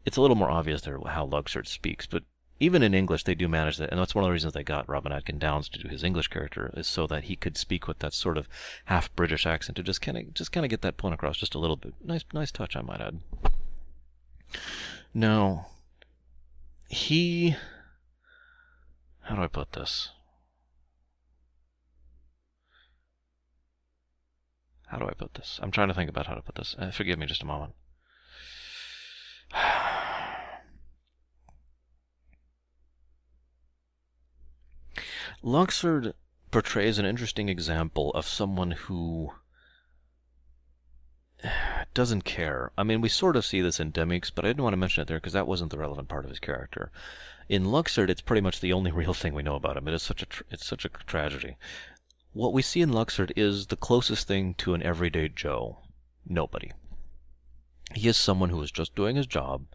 It's a little more obvious there how Luxord speaks, but even in English, they do manage that, and that's one of the reasons they got Robin Atkin Downes to do his English character is so that he could speak with that sort of half British accent to just kind of just kind of get that point across just a little bit. Nice, nice touch, I might add. Now, he, how do I put this? How do I put this? I'm trying to think about how to put this. Uh, forgive me just a moment. (sighs) Luxord portrays an interesting example of someone who (sighs) doesn't care. I mean, we sort of see this in Demyx, but I didn't want to mention it there because that wasn't the relevant part of his character. In Luxord, it's pretty much the only (laughs) real thing we know about him. It is such a tr- it's such a tragedy. What we see in Luxord is the closest thing to an everyday Joe. Nobody. He is someone who is just doing his job,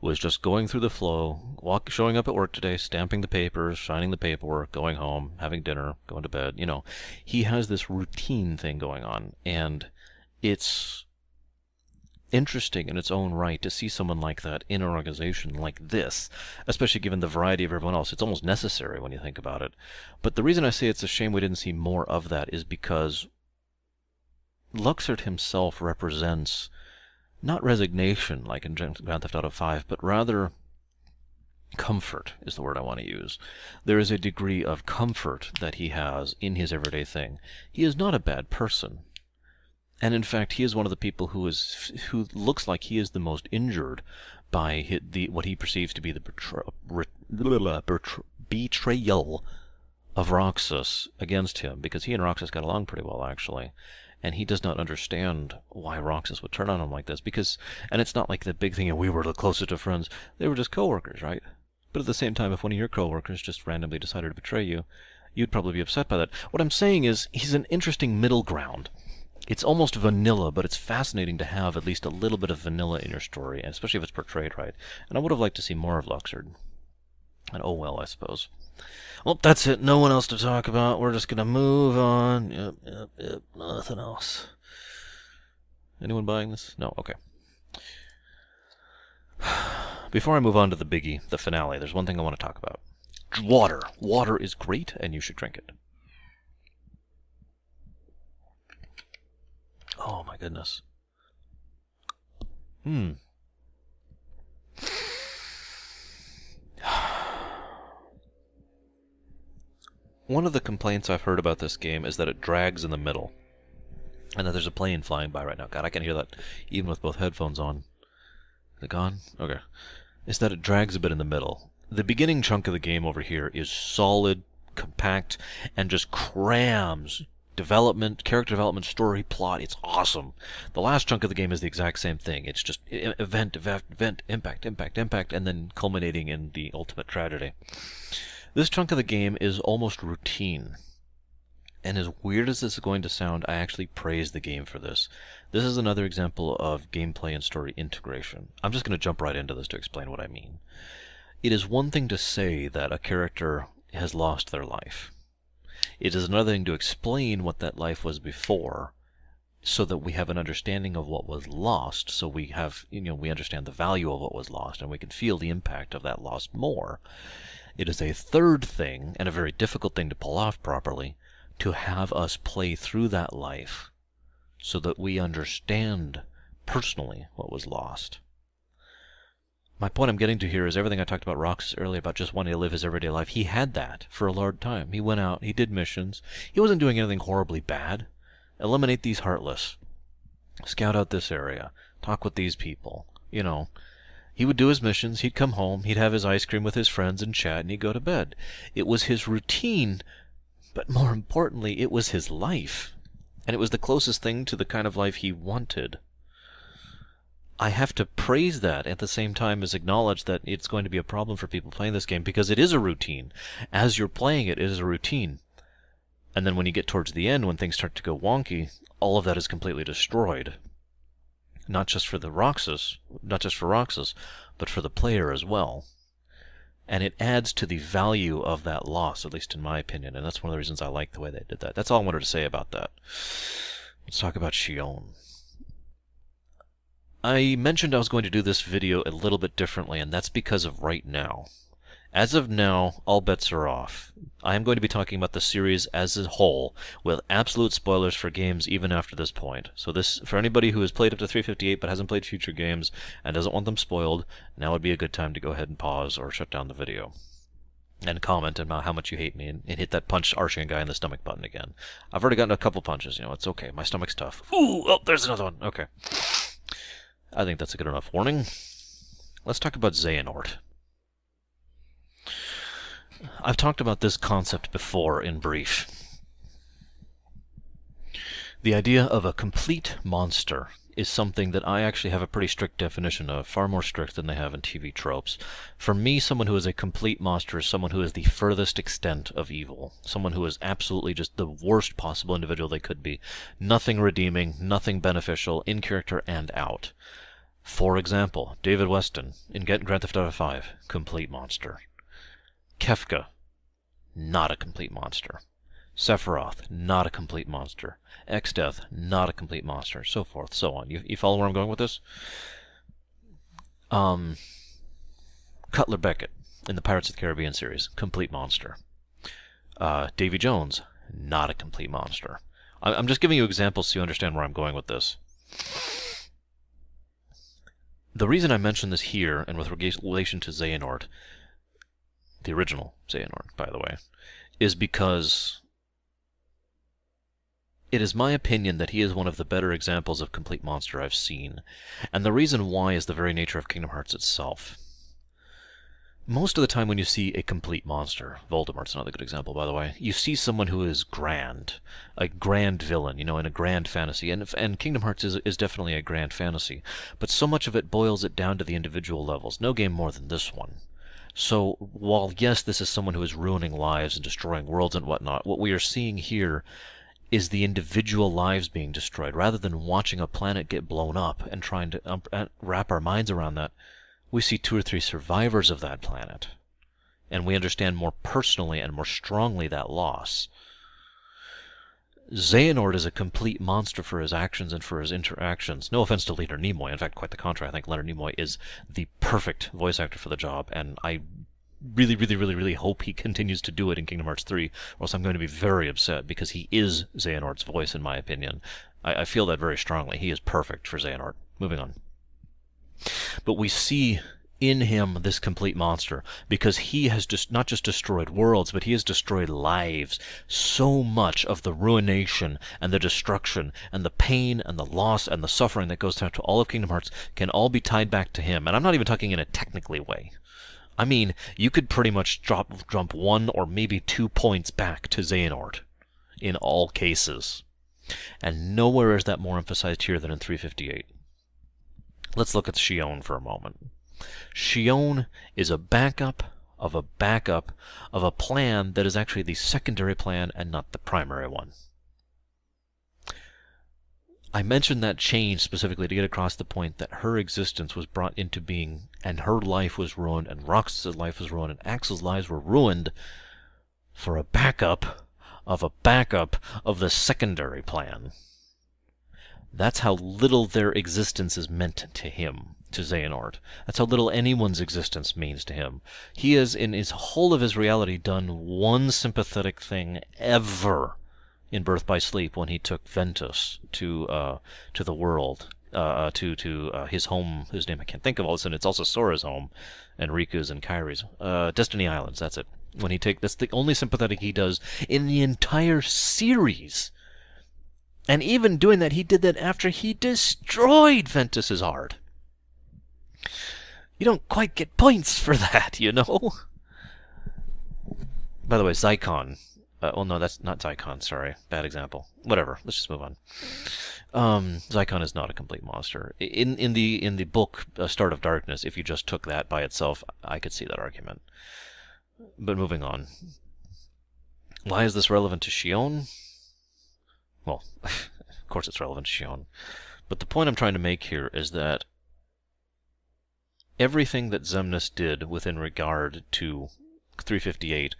was just going through the flow, walk, showing up at work today, stamping the papers, signing the paperwork, going home, having dinner, going to bed. You know, he has this routine thing going on, and it's interesting in its own right to see someone like that in an organization like this, especially given the variety of everyone else. It's almost necessary when you think about it. But the reason I say it's a shame we didn't see more of that is because Luxord himself represents not resignation like in Grand Theft Auto 5, but rather comfort is the word I want to use. There is a degree of comfort that he has in his everyday thing. He is not a bad person. And in fact, he is one of the people who is who looks like he is the most injured by the what he perceives to be the betrayal of Roxas against him, because he and Roxas got along pretty well actually and he does not understand why Roxas would turn on him like this. Because, and it's not like the big thing, we were the closest of friends. They were just coworkers, right? But at the same time, if one of your coworkers just randomly decided to betray you, you'd probably be upset by that. What I'm saying is, he's an interesting middle ground. It's almost vanilla, but it's fascinating to have at least a little bit of vanilla in your story, especially if it's portrayed right. And I would have liked to see more of Luxord. And oh well, I suppose. Well, that's it. No one else to talk about. We're just gonna move on. Yep, yep, yep. Nothing else. Anyone buying this? No? Okay. (sighs) Before I move on to the biggie, the finale, there's one thing I want to talk about. Water. Water is great, and you should drink it. Oh my goodness. Hmm. One of the complaints I've heard about this game is that it drags in the middle. And that there's a plane flying by right now. God, I can hear that even with both headphones on. Is it gone? Okay. Is that it drags a bit in the middle. The beginning chunk of the game over here is solid, compact, and just crams development, character development, story, plot. It's awesome. The last chunk of the game is the exact same thing. It's just event, event, event, impact, impact, impact, and then culminating in the ultimate tragedy. This chunk of the game is almost routine. And as weird as this is going to sound, I actually praise the game for this. This is another example of gameplay and story integration. I'm just going to jump right into this to explain what I mean. It is one thing to say that a character has lost their life. It is another thing to explain what that life was before so that we have an understanding of what was lost so we have you know we understand the value of what was lost and we can feel the impact of that loss more it is a third thing, and a very difficult thing to pull off properly, to have us play through that life so that we understand personally what was lost. My point I'm getting to here is everything I talked about Roxas earlier about just wanting to live his everyday life. He had that for a large time. He went out, he did missions. He wasn't doing anything horribly bad. Eliminate these heartless. Scout out this area. Talk with these people. You know, he would do his missions, he'd come home, he'd have his ice cream with his friends and chat, and he'd go to bed. It was his routine, but more importantly, it was his life. And it was the closest thing to the kind of life he wanted. I have to praise that at the same time as acknowledge that it's going to be a problem for people playing this game because it is a routine. As you're playing it, it is a routine. And then when you get towards the end, when things start to go wonky, all of that is completely destroyed not just for the Roxas, not just for Roxas, but for the player as well. And it adds to the value of that loss, at least in my opinion, and that's one of the reasons I like the way they did that. That's all I wanted to say about that. Let's talk about Xion. I mentioned I was going to do this video a little bit differently, and that's because of right now. As of now, all bets are off. I am going to be talking about the series as a whole, with absolute spoilers for games even after this point. So this, for anybody who has played up to 358 but hasn't played future games and doesn't want them spoiled, now would be a good time to go ahead and pause or shut down the video. And comment about how much you hate me and, and hit that punch Arshian guy in the stomach button again. I've already gotten a couple punches, you know, it's okay. My stomach's tough. Ooh, oh, there's another one. Okay. I think that's a good enough warning. Let's talk about Xehanort. I've talked about this concept before in brief. The idea of a complete monster is something that I actually have a pretty strict definition of, far more strict than they have in TV tropes. For me, someone who is a complete monster is someone who is the furthest extent of evil. Someone who is absolutely just the worst possible individual they could be. Nothing redeeming, nothing beneficial, in character and out. For example, David Weston in Grand Theft Auto 5, complete monster. Kefka, not a complete monster. Sephiroth, not a complete monster. Exdeath, not a complete monster. So forth, so on. You, you follow where I'm going with this? Um, Cutler Beckett in the Pirates of the Caribbean series, complete monster. Uh, Davy Jones, not a complete monster. I'm just giving you examples so you understand where I'm going with this. The reason I mention this here and with relation to Xehanort the original Xehanort, by the way, is because it is my opinion that he is one of the better examples of complete monster I've seen, and the reason why is the very nature of Kingdom Hearts itself. Most of the time when you see a complete monster, Voldemort's another good example, by the way, you see someone who is grand, a grand villain, you know, in a grand fantasy, and, and Kingdom Hearts is, is definitely a grand fantasy, but so much of it boils it down to the individual levels, no game more than this one. So, while yes, this is someone who is ruining lives and destroying worlds and whatnot, what we are seeing here is the individual lives being destroyed. Rather than watching a planet get blown up and trying to um, uh, wrap our minds around that, we see two or three survivors of that planet. And we understand more personally and more strongly that loss. Xehanort is a complete monster for his actions and for his interactions. No offense to Leonard Nimoy. In fact, quite the contrary. I think Leonard Nimoy is the perfect voice actor for the job, and I really, really, really, really hope he continues to do it in Kingdom Hearts 3, or else I'm going to be very upset because he is Xehanort's voice, in my opinion. I, I feel that very strongly. He is perfect for Xehanort. Moving on. But we see in him this complete monster because he has just not just destroyed worlds but he has destroyed lives. So much of the ruination and the destruction and the pain and the loss and the suffering that goes down to all of kingdom hearts can all be tied back to him. And i'm not even talking in a technically way. I mean you could pretty much drop jump one or maybe two points back to xehanort in all cases. And nowhere is that more emphasized here than in 358 let's look at Xion for a moment Xion is a backup of a backup of a plan that is actually the secondary plan and not the primary one. I mentioned that change specifically to get across the point that her existence was brought into being and her life was ruined and Roxas' life was ruined and Axel's lives were ruined for a backup of a backup of the secondary plan. That's how little their existence is meant to him to Xehanort. That's how little anyone's existence means to him. He has, in his whole of his reality, done one sympathetic thing ever in Birth by Sleep when he took Ventus to uh, to the world, uh, uh to to uh, his home, whose name I can't think of all of a sudden. It's also Sora's home, and Riku's and Kairi's. Uh, Destiny Islands, that's it. When he take that's the only sympathetic he does in the entire series. And even doing that, he did that after he destroyed Ventus's heart you don't quite get points for that, you know? By the way, Xykon. Uh, well, no, that's not Xykon, sorry. Bad example. Whatever, let's just move on. Um, is not a complete monster. In in the in the book uh, Start of Darkness, if you just took that by itself, I could see that argument. But moving on. Why is this relevant to Xion? Well, (laughs) of course it's relevant to Xion. But the point I'm trying to make here is that everything that Xemnas did within regard to 358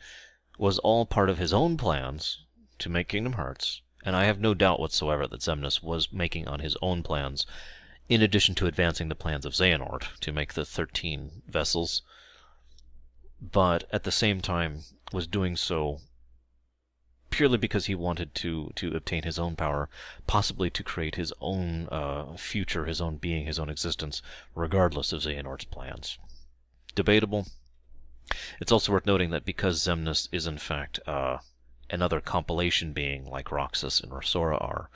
was all part of his own plans to make Kingdom Hearts, and I have no doubt whatsoever that Xemnas was making on his own plans, in addition to advancing the plans of Xehanort to make the 13 vessels. but at the same time was doing so purely because he wanted to to obtain his own power, possibly to create his own uh, future, his own being, his own existence, regardless of Xehanort's plans. Debatable. It's also worth noting that because Xemnas is in fact uh, another compilation being like Roxas and Rosora are,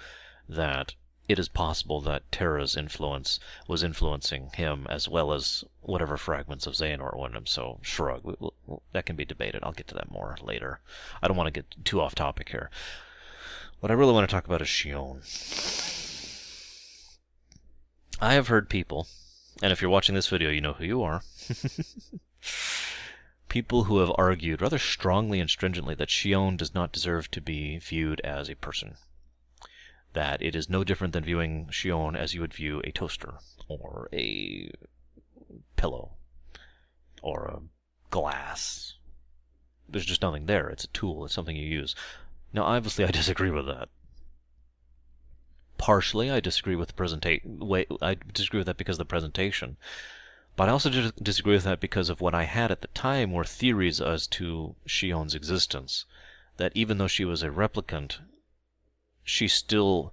that it is possible that Terra's influence was influencing him as well as whatever fragments of Xehanort were in him. So, shrug. That can be debated. I'll get to that more later. I don't want to get too off topic here. What I really want to talk about is Xion. I have heard people, and if you're watching this video, you know who you are. (laughs) people who have argued rather strongly and stringently that Xion does not deserve to be viewed as a person that it is no different than viewing Xion as you would view a toaster, or a pillow, or a glass. There's just nothing there. It's a tool. It's something you use. Now, obviously, I disagree with that. Partially, I disagree with the presentation. Wait, I disagree with that because of the presentation. But I also disagree with that because of what I had at the time were theories as to Xion's existence. That even though she was a replicant, she still,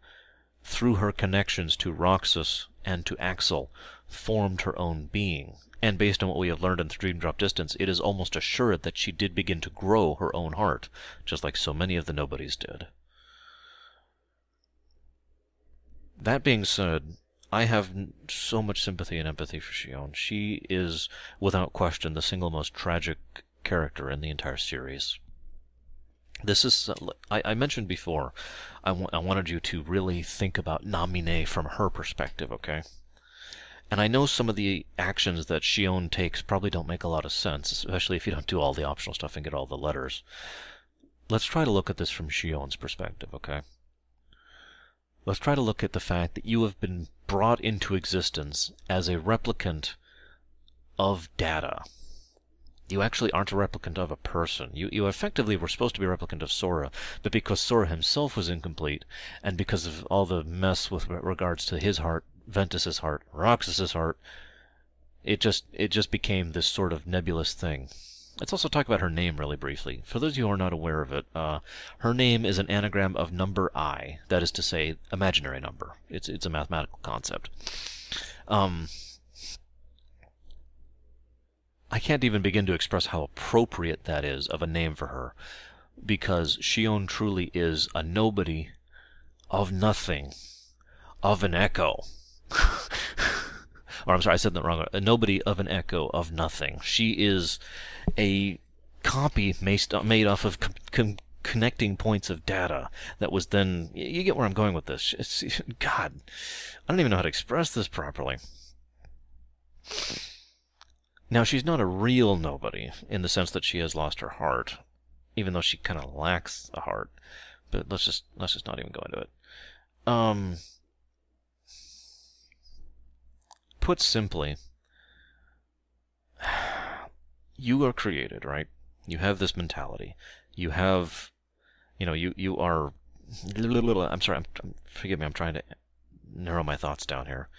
through her connections to Roxas and to Axel, formed her own being. And based on what we have learned in Dream Drop Distance, it is almost assured that she did begin to grow her own heart, just like so many of the nobodies did. That being said, I have so much sympathy and empathy for Xion. She is, without question, the single most tragic character in the entire series. This is, uh, I, I mentioned before, I, I wanted you to really think about Namine from her perspective, okay? And I know some of the actions that Xion takes probably don't make a lot of sense, especially if you don't do all the optional stuff and get all the letters. Let's try to look at this from Xion's perspective, okay? Let's try to look at the fact that you have been brought into existence as a replicant of data you actually aren't a replicant of a person. You, you effectively were supposed to be a replicant of Sora, but because Sora himself was incomplete, and because of all the mess with regards to his heart, Ventus's heart, Roxas's heart, it just it just became this sort of nebulous thing. Let's also talk about her name really briefly. For those of you who are not aware of it, uh, her name is an anagram of number i, that is to say, imaginary number. It's it's a mathematical concept. Um, I can't even begin to express how appropriate that is of a name for her, because Xion truly is a nobody of nothing, of an echo. (laughs) or I'm sorry, I said that wrong. A nobody of an echo of nothing. She is a copy made off of com- com- connecting points of data that was then. You get where I'm going with this. It's, God, I don't even know how to express this properly. Now, she's not a real nobody in the sense that she has lost her heart, even though she kind of lacks a heart. But let's just let's just not even go into it. Um, put simply, (sighs) you are created, right? You have this mentality. You have, you know, you you are. I'm sorry. I'm, forgive me. I'm trying to narrow my thoughts down here.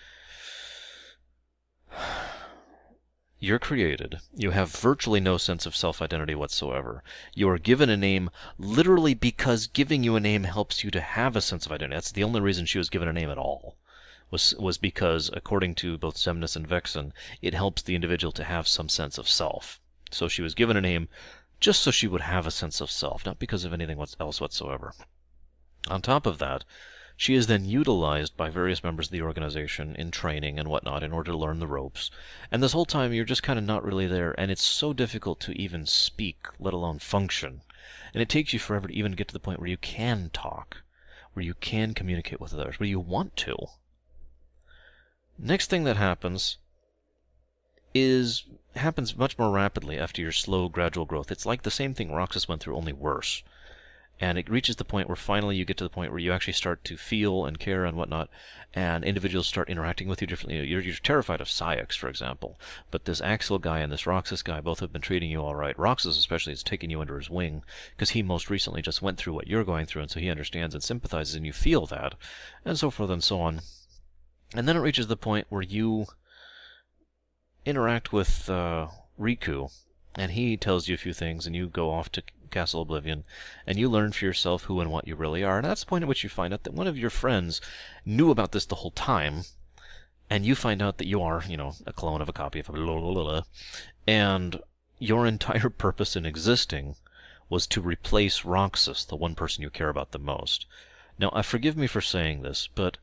You're created. You have virtually no sense of self identity whatsoever. You are given a name literally because giving you a name helps you to have a sense of identity. That's the only reason she was given a name at all. Was, was because, according to both Xemnas and Vexen, it helps the individual to have some sense of self. So she was given a name just so she would have a sense of self, not because of anything else whatsoever. On top of that, she is then utilized by various members of the organization in training and whatnot in order to learn the ropes. And this whole time, you're just kind of not really there, and it's so difficult to even speak, let alone function. And it takes you forever to even get to the point where you can talk, where you can communicate with others, where you want to. Next thing that happens is happens much more rapidly after your slow, gradual growth. It's like the same thing Roxas went through, only worse and it reaches the point where finally you get to the point where you actually start to feel and care and whatnot, and individuals start interacting with you differently. You're, you're terrified of Saïx, for example, but this Axel guy and this Roxas guy both have been treating you all right. Roxas especially is taking you under his wing because he most recently just went through what you're going through, and so he understands and sympathizes, and you feel that, and so forth and so on. And then it reaches the point where you interact with uh, Riku and he tells you a few things, and you go off to Castle Oblivion, and you learn for yourself who and what you really are. And that's the point at which you find out that one of your friends knew about this the whole time, and you find out that you are, you know, a clone of a copy of a blah, blah, blah, and your (laughs) entire purpose in existing was to replace Roxas, the one person you care about the most. Now, uh, forgive me for saying this, but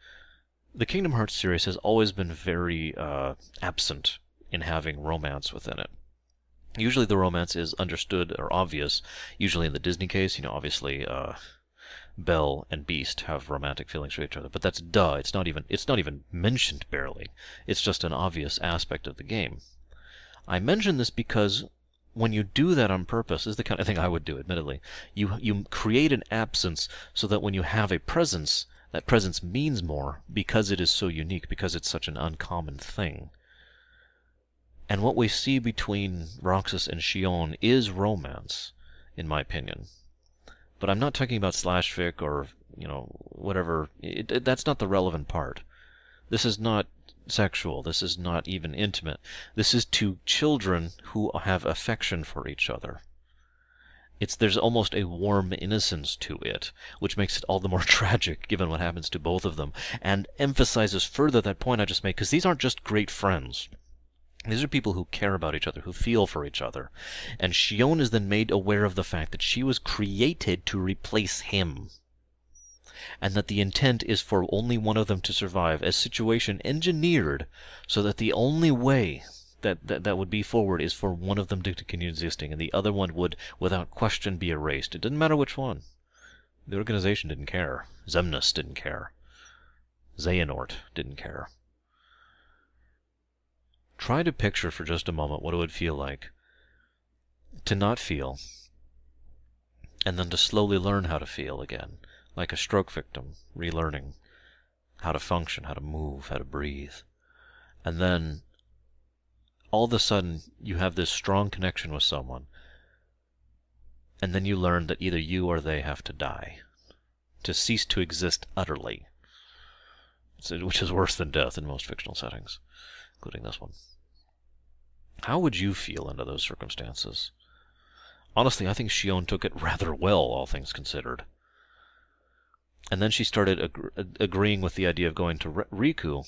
the Kingdom Hearts series has always been very uh, absent in having romance within it. Usually the romance is understood or obvious. Usually in the Disney case, you know, obviously uh, Belle and Beast have romantic feelings for each other, but that's duh. It's not even it's not even mentioned barely. It's just an obvious aspect of the game. I mention this because when you do that on purpose, is the kind of thing I would do, admittedly. You you create an absence so that when you have a presence, that presence means more because it is so unique, because it's such an uncommon thing. And what we see between Roxas and Xion is romance, in my opinion. But I'm not talking about slash fic or, you know, whatever. It, it, that's not the relevant part. This is not sexual. This is not even intimate. This is to children who have affection for each other. It's there's almost a warm innocence to it, which makes it all the more (laughs) tragic given what happens to both of them, and emphasizes further that point I just made, because these aren't just great friends. These are people who care about each other, who feel for each other. And Xion is then made aware of the fact that she was created to replace him. And that the intent is for only one of them to survive, a situation engineered so that the only way that, that, that would be forward is for one of them to continue existing, and the other one would, without question, be erased. It didn't matter which one. The organization didn't care. Xemnas didn't care. Xehanort didn't care. Try to picture for just a moment what it would feel like to not feel, and then to slowly learn how to feel again, like a stroke victim, relearning how to function, how to move, how to breathe. And then all of a sudden you have this strong connection with someone, and then you learn that either you or they have to die, to cease to exist utterly, which is worse than death in most fictional settings including this one. How would you feel under those circumstances? Honestly, I think Xion took it rather well, all things considered. And then she started ag- agreeing with the idea of going to Riku,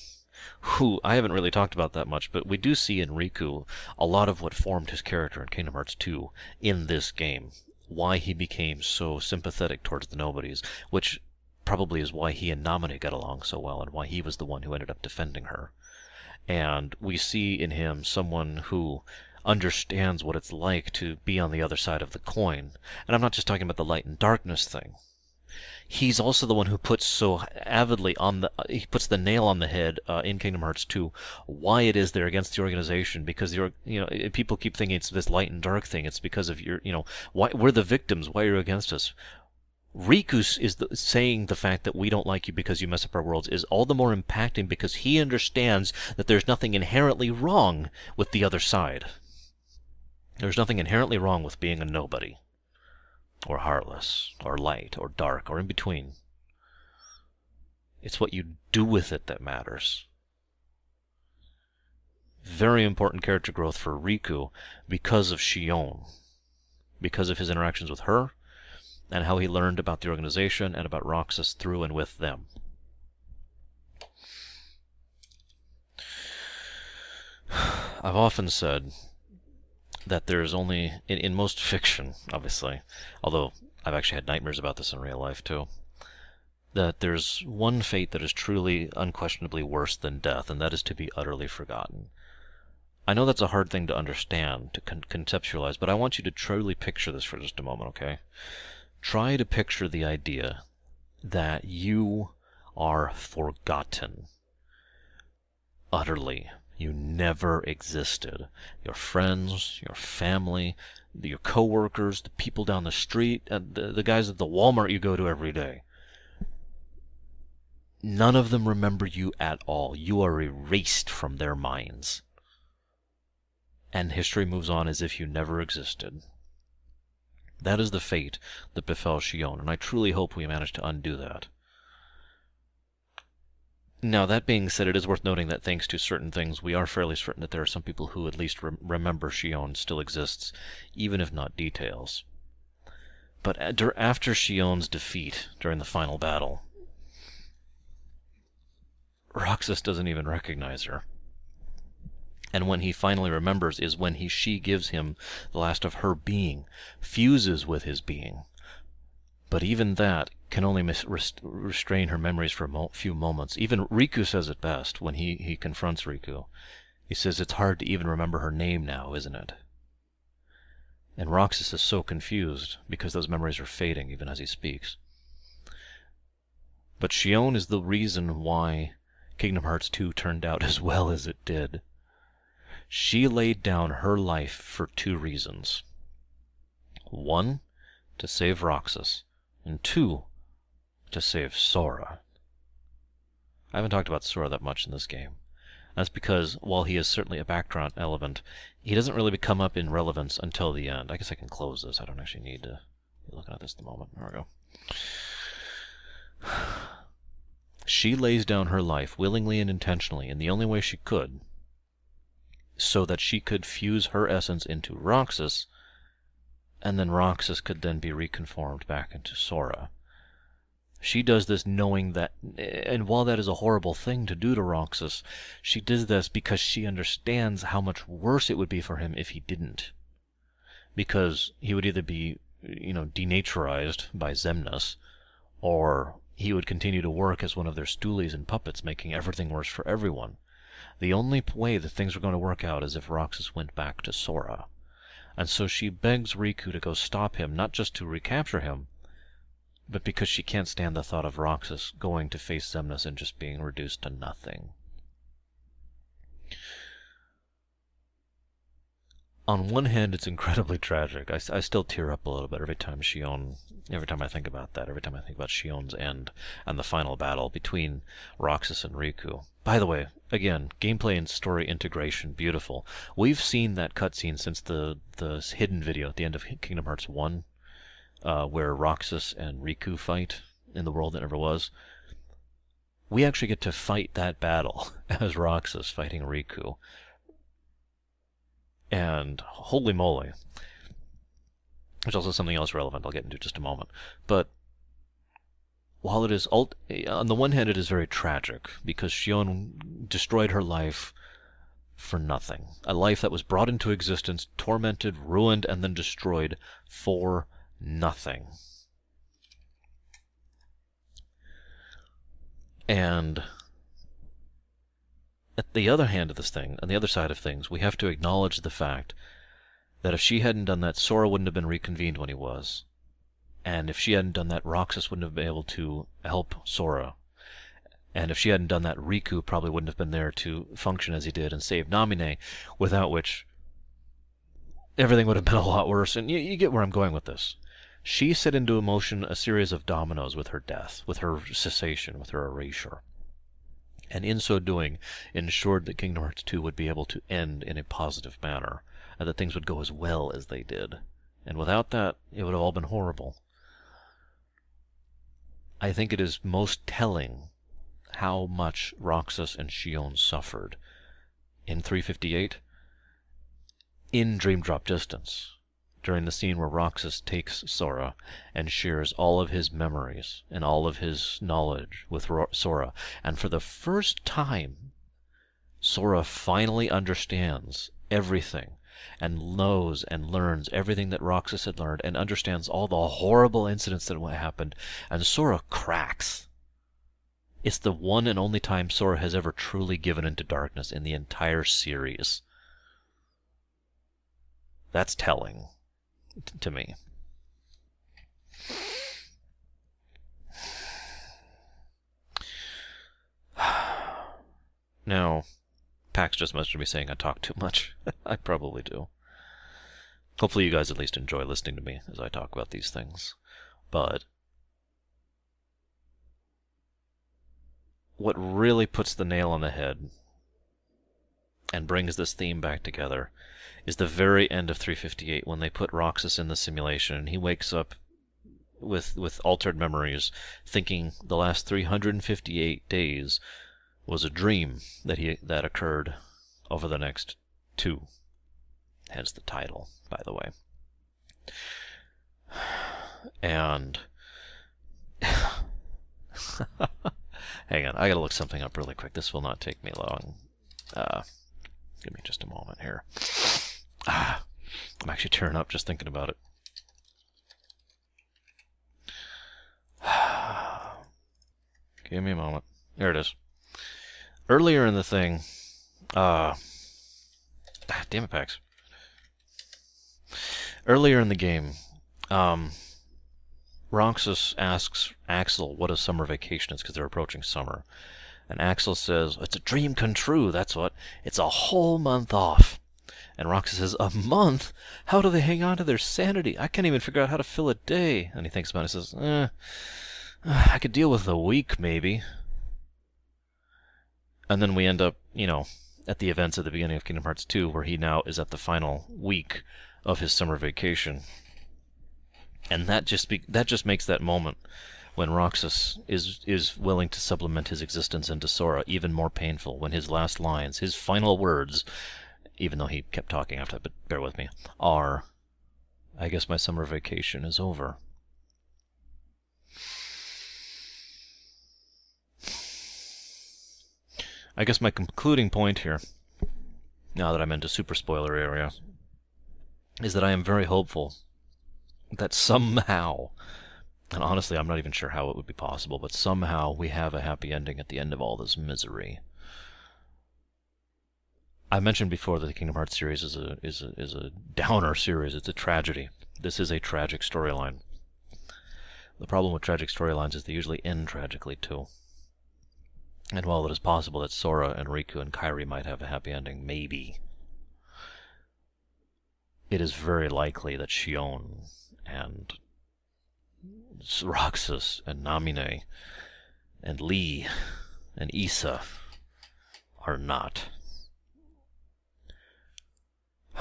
who I haven't really talked about that much, but we do see in Riku a lot of what formed his character in Kingdom Hearts 2 in this game. Why he became so sympathetic towards the nobodies, which probably is why he and Namine got along so well, and why he was the one who ended up defending her. And we see in him someone who understands what it's like to be on the other side of the coin. And I'm not just talking about the light and darkness thing. He's also the one who puts so avidly on the he puts the nail on the head uh, in Kingdom Hearts 2 why it is they're against the organization because you're you know people keep thinking it's this light and dark thing it's because of your you know why we're the victims why are you against us Rikus is the, saying the fact that we don't like you because you mess up our worlds is all the more impacting because he understands that there's nothing inherently wrong with the other side. There's nothing inherently wrong with being a nobody, or heartless, or light, or dark, or in between. It's what you do with it that matters. Very important character growth for Riku because of Xion, because of his interactions with her, and how he learned about the organization and about Roxas through and with them. (sighs) I've often said that there's only, in, in most fiction, obviously, although I've actually had nightmares about this in real life too, that there's one fate that is truly, unquestionably worse than death, and that is to be utterly forgotten. I know that's a hard thing to understand, to con- conceptualize, but I want you to truly picture this for just a moment, okay? Try to picture the idea that you are forgotten. Utterly. You never existed. Your friends, your family, your coworkers, the people down the street, and the, the guys at the Walmart you go to every day. None of them remember you at all. You are erased from their minds. And history moves on as if you never existed. That is the fate that befell Xion, and I truly hope we manage to undo that. Now, that being said, it is worth noting that thanks to certain things, we are fairly certain that there are some people who at least re- remember Xion still exists, even if not details. But uh, after Xion's defeat during the final battle, Roxas doesn't even recognize her. And when he finally remembers is when he she gives him the last of her being, fuses with his being. But even that can only mis- restrain her memories for a mo- few moments. Even Riku says it best when he, he confronts Riku. He says, It's hard to even remember her name now, isn't it? And Roxas is so confused because those memories are fading even as he speaks. But Xion is the reason why Kingdom Hearts 2 turned out (laughs) as well as it did. She laid down her life for two reasons. One, to save Roxas, and two, to save Sora. I haven't talked about Sora that much in this game. That's because, while he is certainly a background element, he doesn't really come up in relevance until the end. I guess I can close this. I don't actually need to be looking at this at the moment. There we go. (sighs) She lays down her life willingly and intentionally in the only way she could, so that she could fuse her essence into Roxas, and then Roxas could then be reconformed back into Sora. She does this knowing that, and while that is a horrible thing to do to Roxas, she does this because she understands how much worse it would be for him if he didn't. Because he would either be, you know, denaturized by Xemnas, or he would continue to work as one of their stoolies and puppets, making everything worse for everyone. The only way that things were going to work out is if Roxas went back to Sora. And so she begs Riku to go stop him, not just to recapture him, but because she can't stand the thought of Roxas going to face Xemnas and just being reduced to nothing. On one hand, it's incredibly tragic. I, I still tear up a little bit every time Xion, every time I think about that, every time I think about Xion's end and the final battle between Roxas and Riku. By the way, again, gameplay and story integration, beautiful. We've seen that cutscene since the, the hidden video at the end of Kingdom Hearts 1 uh, where Roxas and Riku fight in the world that never was. We actually get to fight that battle (laughs) as Roxas fighting Riku. And holy moly. There's also something else relevant I'll get into just a moment. But while it is, ult- on the one hand, it is very tragic because Xion destroyed her life for nothing. A life that was brought into existence, tormented, ruined, and then destroyed for nothing. And at the other hand of this thing, on the other side of things, we have to acknowledge the fact that if she hadn't done that, Sora wouldn't have been reconvened when he was. And if she hadn't done that, Roxas wouldn't have been able to help Sora. And if she hadn't done that, Riku probably wouldn't have been there to function as he did and save Namine, without which everything would have been a lot worse. And you, you get where I'm going with this. She set into motion a series of dominoes with her death, with her cessation, with her erasure. And in so doing, ensured that Kingdom Hearts 2 would be able to end in a positive manner, and that things would go as well as they did. And without that, it would have all been horrible. I think it is most telling how much Roxas and Xion suffered in 358 in Dream Drop Distance during the scene where Roxas takes Sora and shares all of his memories and all of his knowledge with Sora. And for the first time, Sora finally understands everything and knows and learns everything that Roxas had learned and understands all the horrible incidents that happened. And Sora cracks. It's the one and only time Sora has ever truly given into darkness in the entire series. That's telling to me. (sighs) Now, Pax just messaged me saying I talk too much. (laughs) I probably do. Hopefully, you guys at least enjoy listening to me as I talk about these things. But what really puts the nail on the head and brings this theme back together is the very end of 358 when they put Roxas in the simulation and he wakes up with with altered memories, thinking the last 358 days was a dream that he that occurred over the next two. Hence the title, by the way. And (laughs) hang on, I gotta look something up really quick. This will not take me long. Uh, give me just a moment here. Ah, I'm actually tearing up just thinking about it. (sighs) Give me a moment. There it is. Earlier in the thing, uh, ah, damn it, Pax. Earlier in the game, um, Roxas asks Axel what a summer vacation is because they're approaching summer. And Axel says, It's a dream come true, that's what. It's a whole month off. And Roxas says, A month? How do they hang on to their sanity? I can't even figure out how to fill a day. And he thinks about it and says, Eh, I could deal with a week, maybe. And then we end up, you know, at the events at the beginning of Kingdom Hearts 2, where he now is at the final week of his summer vacation. And that just be, that just makes that moment when Roxas is is willing to supplement his existence into Sora even more painful when his last lines, his final words, even though he kept talking after that, but bear with me, are I guess my summer vacation is over. I guess my concluding point here, now that I'm into super spoiler area, is that I am very hopeful that somehow, and honestly, I'm not even sure how it would be possible, but somehow we have a happy ending at the end of all this misery. I mentioned before that the Kingdom Hearts series is a is a is a downer series. It's a tragedy. This is a tragic storyline. The problem with tragic storylines is they usually end tragically too. And while it is possible that Sora and Riku and Kairi might have a happy ending, maybe, it is very likely that Xion and Roxas and Namine and Lea and Isa are not. (sighs)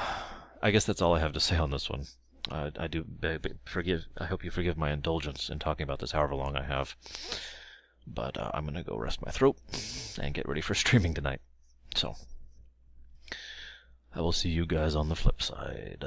I guess that's all I have to say on this one. I do forgive. I hope you forgive my indulgence in talking about this, however long I have. But uh, I'm gonna go rest my throat and get ready for streaming tonight. So, I will see you guys on the flip side.